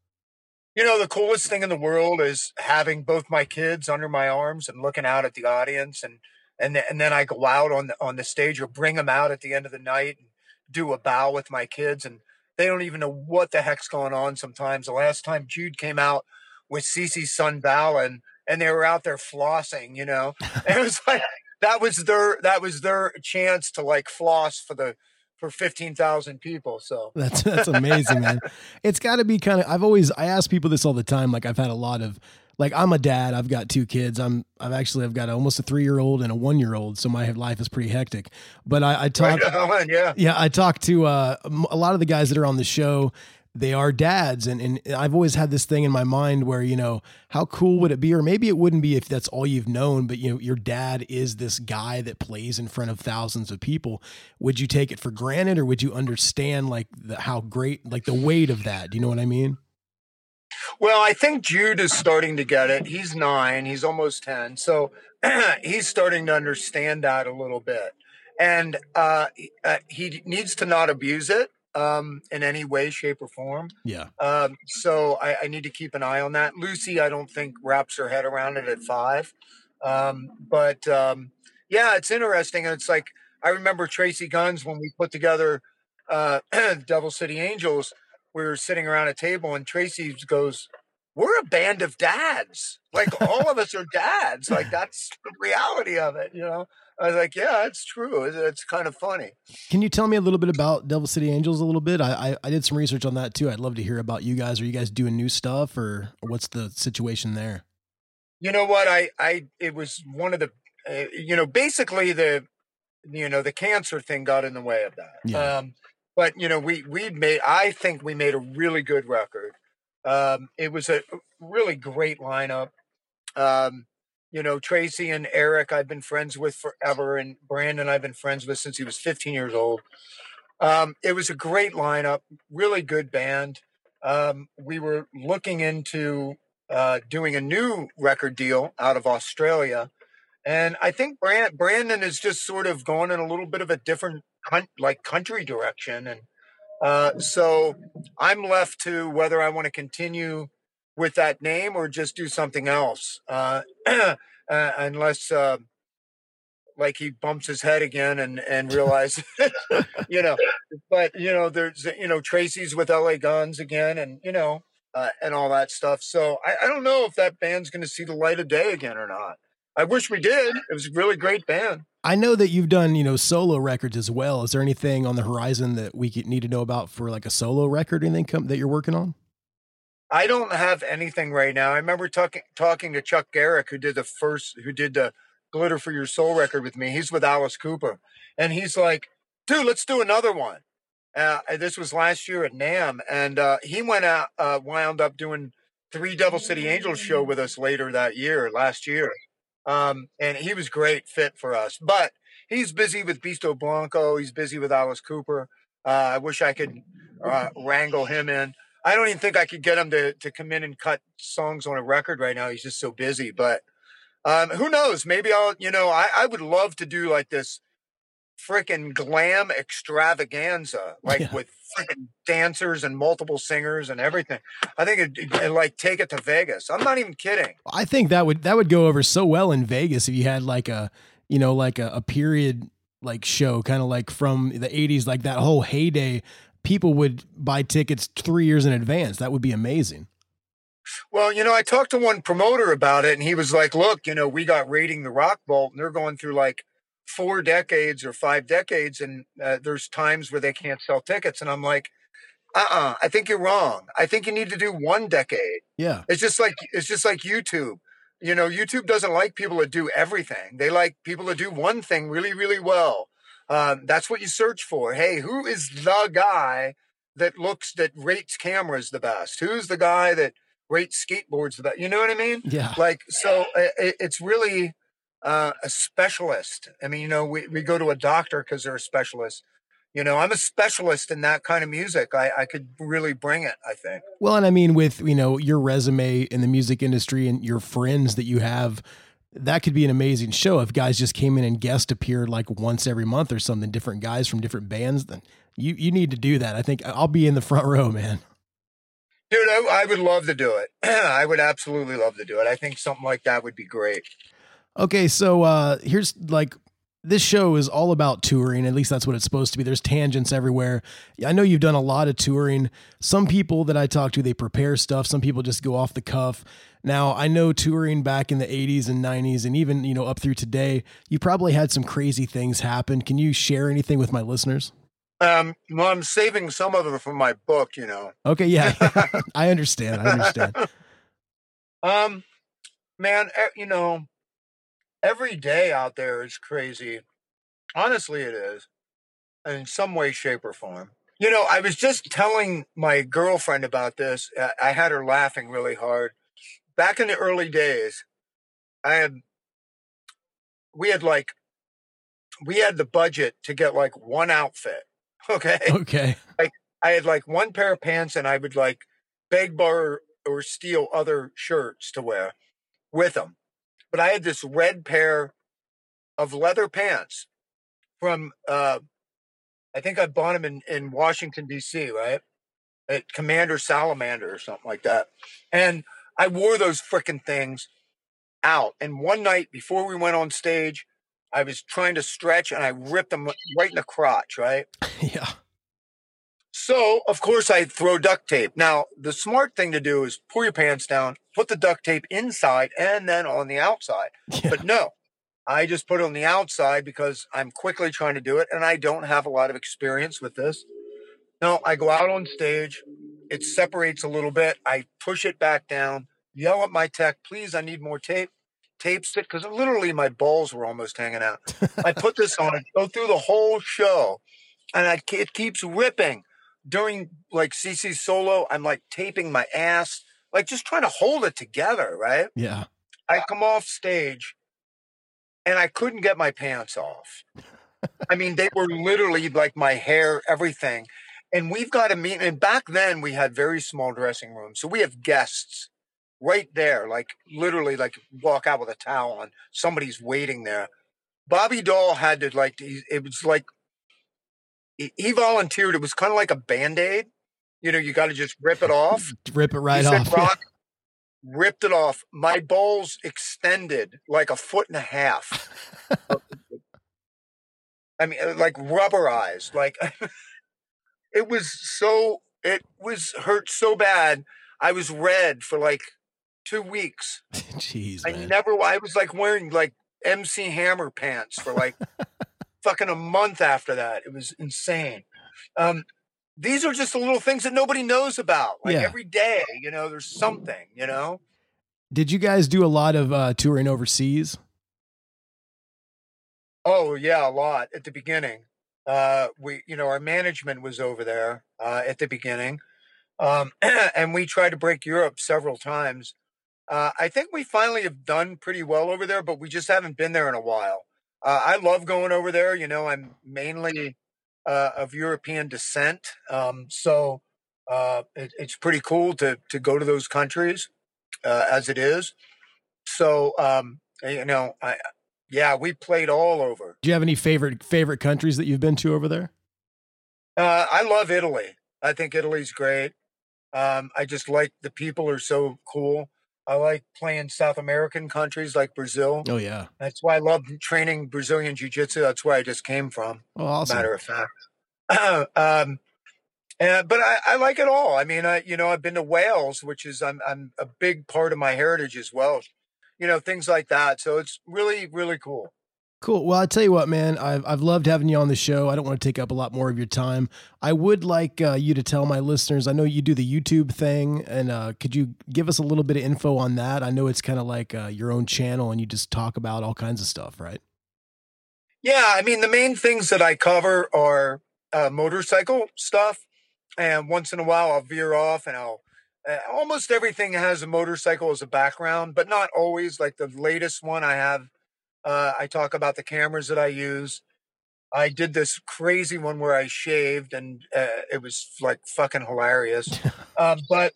you know the coolest thing in the world is having both my kids under my arms and looking out at the audience and and, and then i go out on the on the stage or bring them out at the end of the night and do a bow with my kids and they don't even know what the heck's going on sometimes the last time jude came out with CC's son Balin, and they were out there flossing, you know. And it was like that was their that was their chance to like floss for the for 15,000 people. So that's, that's amazing, man. It's got to be kind of, I've always, I ask people this all the time. Like I've had a lot of like I'm a dad. I've got two kids. I'm I've actually I've got almost a three year old and a one year old, so my life is pretty hectic. But I, I talk, Right on, yeah. yeah, I talk to uh, a lot of the guys that are on the show. They are dads, and and I've always had this thing in my mind where you know how cool would it be, or maybe it wouldn't be if that's all you've known. But you know, your dad is this guy that plays in front of thousands of people. Would you take it for granted, or would you understand like the, how great, like the weight of that? Do you know what I mean? Well, I think Jude is starting to get it. He's nine, he's almost 10. So he's starting to understand that a little bit. And uh, uh, he needs to not abuse it um, in any way, shape, or form. Yeah. Um, so I, I need to keep an eye on that. Lucy, I don't think wraps her head around it at five. Um, but um, yeah, it's interesting. And it's like, I remember Tracii Guns when we put together uh, Devil City Angels. We were sitting around a table, and Tracii goes, "We're a band of dads. Like all of us are dads. Like that's the reality of it." You know, I was like, "Yeah, it's true. It's, it's kind of funny." Can you tell me a little bit about Devil City Angels a little bit? I, I I did some research on that too. I'd love to hear about you guys. Are you guys doing new stuff, or, or what's the situation there? You know what? I I it was one of the, uh, you know, basically the, you know, the cancer thing got in the way of that. Yeah. Um, but you know, we we made. I think we made a really good record. Um, it was a really great lineup. Um, you know, Tracii and Eric, I've been friends with forever, and Brandon, I've been friends with since he was 15 years old. Um, it was a great lineup, really good band. Um, we were looking into uh, doing a new record deal out of Australia. And I think Brand- Brandon is just sort of going in a little bit of a different coun- like country direction. And uh, so I'm left to whether I want to continue with that name or just do something else. Uh, uh, unless, uh, like he bumps his head again and, and realizes, you know, but you know, there's, you know, Tracii's with LA Guns again and, you know, uh, and all that stuff. So I, I don't know if that band's going to see the light of day again or not. I wish we did. It was a really great band. I know that you've done you know solo records as well. Is there anything on the horizon that we need to know about for like a solo record? Anything come, that you're working on? I don't have anything right now. I remember talking talking to Chuck Garric, who did the first, who did the Glitter for Your Soul record with me. He's with Alice Cooper, and he's like, "Dude, let's do another one." Uh, this was last year at NAMM, and uh, he went out, uh, wound up doing three Devil City Angels show with us later that year, last year, um, and he was great fit for us. But he's busy with Beasto Blanco. He's busy with Alice Cooper. Uh, I wish I could uh, wrangle him in. I don't even think I could get him to to come in and cut songs on a record right now. He's just so busy. But um, who knows? Maybe I'll. You know, I, I would love to do like this freaking glam extravaganza, like Yeah. with freaking dancers and multiple singers and everything. I think it, it, like take it to Vegas. I'm not even kidding. I think that would that would go over so well in Vegas if you had like a you know like a, a period like show, kind of like from the '80s, like that whole heyday. People would buy tickets three years in advance. That would be amazing. Well, you know, I talked to one promoter about it, and he was like, "Look, you know, we got raiding the Rock Vault, and they're going through like four decades or five decades, and uh, there's times where they can't sell tickets." And I'm like, "Uh-uh, I think you're wrong. I think you need to do one decade. Yeah, It's just like it's just like YouTube. You know, YouTube doesn't like people that do everything. They like people to do one thing really, really well. Um, that's what you search for. Hey, who is the guy that looks that rates cameras the best? Who's the guy that rates skateboards the best? You know what I mean? yeah. Like, so it, it's really uh, a specialist. I mean, you know, we, we go to a doctor because they're a specialist. You know, I'm a specialist in that kind of music. I, I could really bring it, I think. Well, and I mean, with you know your resume in the music industry and your friends that you have, that could be an amazing show if guys just came in and guest appeared like once every month or something. Different guys from different bands. Then you you need to do that. I think I'll be in the front row, man. Dude, I, I would love to do it. I would absolutely love to do it. I think something like that would be great. Okay, so uh here's like this show is all about touring. At least that's what it's supposed to be. There's tangents everywhere. I know you've done a lot of touring. Some people that I talk to, they prepare stuff. Some people just go off the cuff. Now, I know touring back in the 80s and 90s and even, you know, up through today, you probably had some crazy things happen. Can you share anything with my listeners? Um, well, I'm saving some of it from my book, you know. Okay, yeah. I understand. I understand. Um, man, e- you know, every day out there is crazy. Honestly, it is in some way, shape, or form. You know, I was just telling my girlfriend about this. Uh, I had her laughing really hard. Back in the early days, I had, we had like, we had the budget to get like one outfit. Okay. Okay. Like, I had like one pair of pants and I would like beg, borrow, or steal other shirts to wear with them. But I had this red pair of leather pants from, uh, I think I bought them in, in Washington, D.C., right? At Commander Salamander or something like that. And I wore those freaking things out. And one night before we went on stage, I was trying to stretch and I ripped them right in the crotch, right? Yeah. So, of course, I throw duct tape. Now, the smart thing to do is pull your pants down, put the duct tape inside and then on the outside. Yeah. But no, I just put it on the outside because I'm quickly trying to do it and I don't have a lot of experience with this. No, I go out on stage, it separates a little bit. I push it back down, yell at my tech, please, I need more tape. Tapes it because literally my balls were almost hanging out. I put this on it, go through the whole show, and I, it keeps ripping. During like CC solo, I'm like taping my ass, like just trying to hold it together, right? Yeah. I come off stage and I couldn't get my pants off. I mean, they were literally like my hair, everything. And we've got a meet. And back then we had very small dressing rooms. So we have guests right there, like literally like walk out with a towel on. Somebody's waiting there. Bobby Dall had to like, it was like, he- he volunteered. It was kind of like a band aid. You know, you got to just rip it off. Rip it right said, off. "Rock," ripped it off. My balls extended like a foot and a half. I mean, uh, like rubberized. Like it was so. It was hurt so bad. I was red for like two weeks. Jeez, I man. never. I was like wearing like MC Hammer pants for like fucking a month after that. It was insane. Um, these are just the little things that nobody knows about. Like Yeah. every day, you know, there's something. You know. Did you guys do a lot of uh, touring overseas? Oh yeah, a lot at the beginning. Uh, we, you know, our management was over there uh, at the beginning, um, and we tried to break Europe several times. Uh, I think we finally have done pretty well over there, but we just haven't been there in a while. Uh, I love going over there. You know, I'm mainly uh, of European descent, um, so uh, it, it's pretty cool to to go to those countries uh, as it is. So um, you know, I yeah, we played all over. Do you have any favorite favorite countries that you've been to over there? Uh, I love Italy. I think Italy's great. Um, I just like the people are so cool. I like playing South American countries like Brazil. Oh yeah. That's why I love training Brazilian Jiu Jitsu. That's where I just came from, Oh, awesome. matter of fact. um, and, but I, I like it all. I mean, I, you know, I've been to Wales, which is I'm, I'm a big part of my heritage as well. You know, things like that. So it's really, really cool. Cool. Well, I tell you what, man, I've I've loved having you on the show. I don't want to take up a lot more of your time. I would like uh, you to tell my listeners. I know you do the YouTube thing, and uh, could you give us a little bit of info on that? I know it's kind of like uh, your own channel, and you just talk about all kinds of stuff, right? Yeah, I mean the main things that I cover are uh, motorcycle stuff, and once in a while I'll veer off and I'll. Uh, almost everything has a motorcycle as a background, but not always. Like the latest one I have, uh, I talk about the cameras that I use. I did this crazy one where I shaved, and uh, it was like fucking hilarious. um, but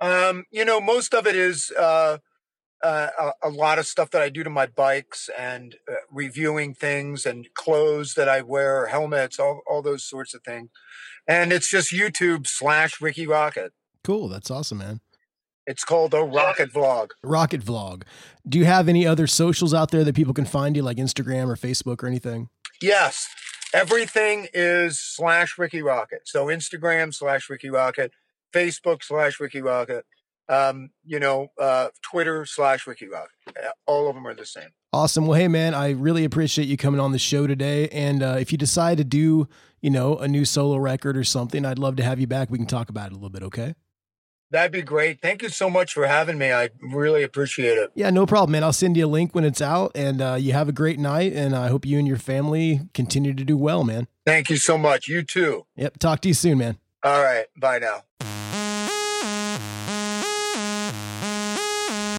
um, you know, most of it is uh, uh, a, a lot of stuff that I do to my bikes and uh, reviewing things and clothes that I wear, helmets, all, all those sorts of things. And it's just YouTube slash Rikki Rockett. Cool. That's awesome, man. It's called a Rocket Vlog. Rocket Vlog. Do you have any other socials out there that people can find you, like Instagram or Facebook or anything? Yes, everything is slash Rikki Rockett. So Instagram slash Rikki Rockett, Facebook slash Rikki Rockett, um, you know, uh, Twitter slash Rikki Rockett. Uh, All of them are the same. Awesome. Well, hey, man, I really appreciate you coming on the show today. And uh, if you decide to do, you know, a new solo record or something, I'd love to have you back. We can talk about it a little bit. Okay. That'd be great. Thank you so much for having me. I really appreciate it. Yeah, no problem, man. I'll send you a link when it's out, and uh, you have a great night. And I hope you and your family continue to do well, man. Thank you so much. You too. Yep. Talk to you soon, man. All right. Bye now.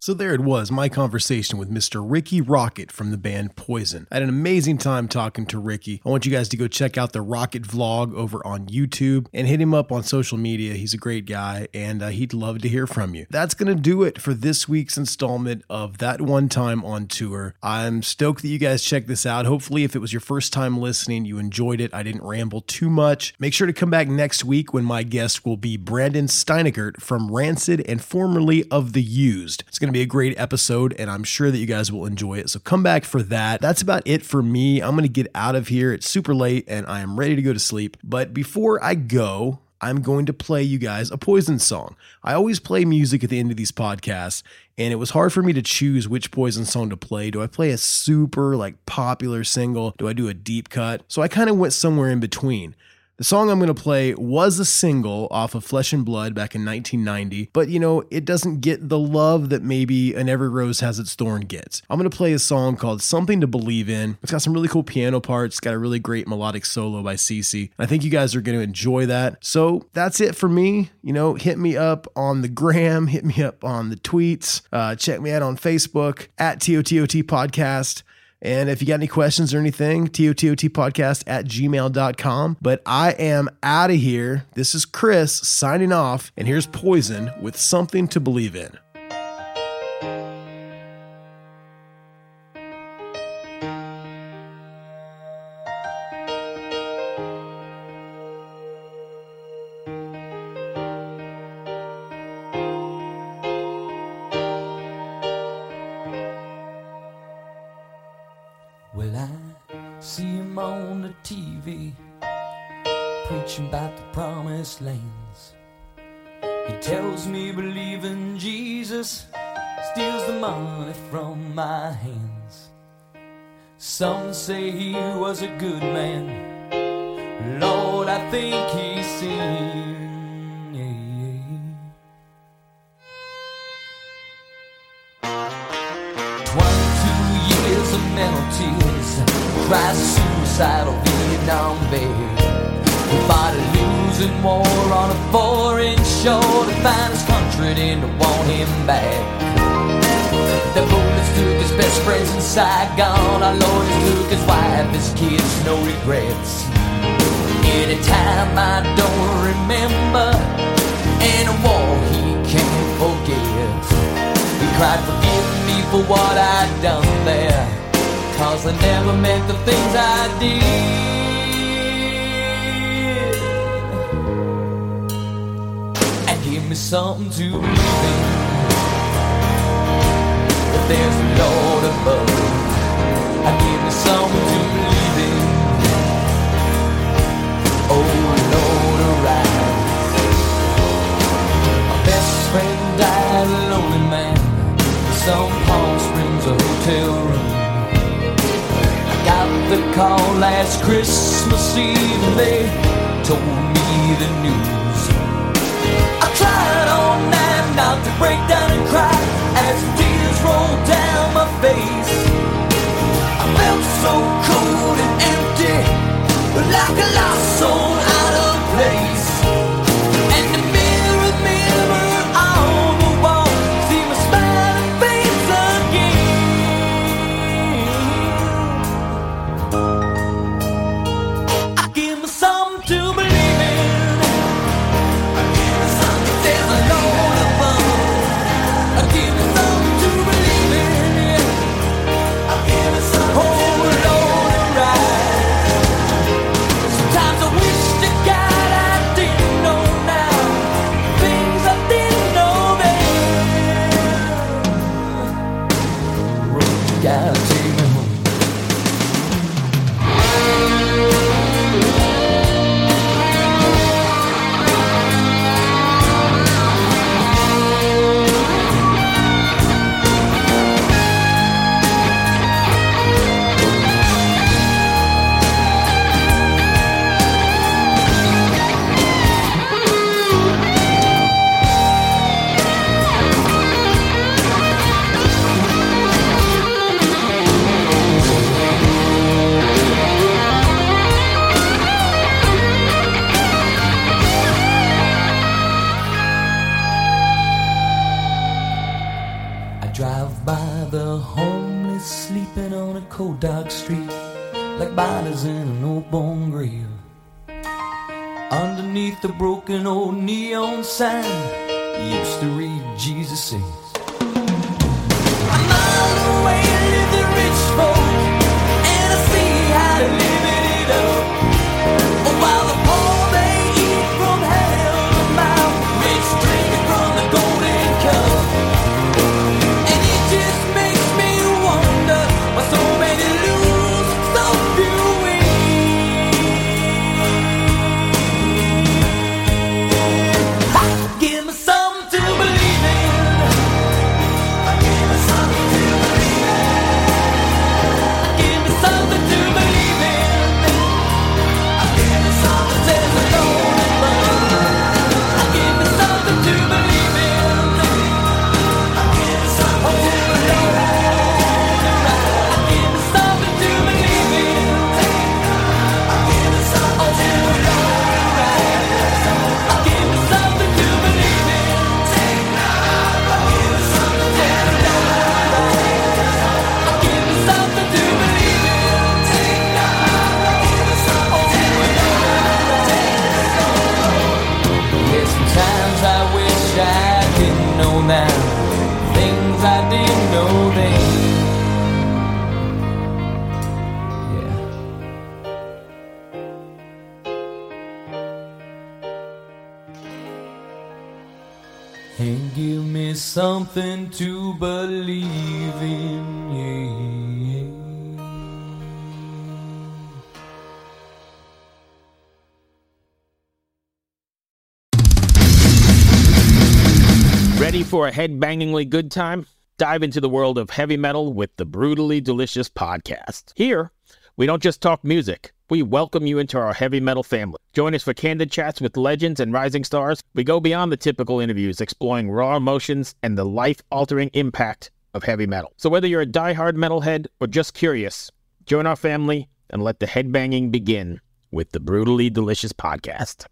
So there it was, my conversation with Mr. Rikki Rockett from the band Poison. I had an amazing time talking to Rikki. I want you guys to go check out the Rocket vlog over on YouTube and hit him up on social media. He's a great guy and uh, he'd love to hear from you. That's going to do it for this week's installment of That One Time on Tour. I'm stoked that you guys checked this out. Hopefully, if it was your first time listening, you enjoyed it. I didn't ramble too much. Make sure to come back next week when my guest will be Branden Steineckert from Rancid and formerly of The Used. It's going to be a great episode, and I'm sure that you guys will enjoy it. So come back for that. That's about it for me. I'm going to get out of here. It's super late, and I am ready to go to sleep. But before I go, I'm going to play you guys a Poison song. I always play music at the end of these podcasts, and it was hard for me to choose which Poison song to play. Do I play a super like popular single? Do I do a deep cut? So I kind of went somewhere in between. The song I'm going to play was a single off of Flesh and Blood back in 1990, but you know, it doesn't get the love that maybe An Every Rose Has Its Thorn gets. I'm going to play a song called Something to Believe in. It's got some really cool piano parts, got a really great melodic solo by CC. I think you guys are going to enjoy that. So that's it for me. You know, hit me up on the gram, hit me up on the tweets, uh, check me out on Facebook at TOTOT Podcast. And if you got any questions or anything, TOTOTpodcast at gmail.com. But I am out of here. This is Chris signing off. And here's Poison with something to believe in. Some say he was a good man. Lord, I think he sinned. Twenty-two years of mental tears, cries suicidal Vietnam. Who fought a losing war on a foreign shore to find his country to want him back. Friends in Saigon. Our Lord took his wife, his kids, no regrets. Anytime I don't remember, in a war he can't forget. He cried, forgive me for what I'd done there. Cause I never meant the things I did. And give me something to believe in. There's a Lord above. I give me something to believe in. Oh Lord, arise. My best friend died a lonely man. in Some Palm Springs hotel room. I got the call last Christmas Eve and they told me the news. I tried all night not to break down and cry as rolled down my face. I felt so cold and empty, like a lost soul out of place. Underneath the broken old neon sign, used to read Jesus says. To believe in. Ready for a head-bangingly good time? Dive into the world of heavy metal with the Brutally Delicious podcast. Here, we don't just talk music. We welcome you into our heavy metal family. Join us for candid chats with legends and rising stars. We go beyond the typical interviews, exploring raw emotions and the life-altering impact of heavy metal. So whether you're a die-hard metalhead or just curious, join our family and let the headbanging begin with the Brutally Delicious podcast.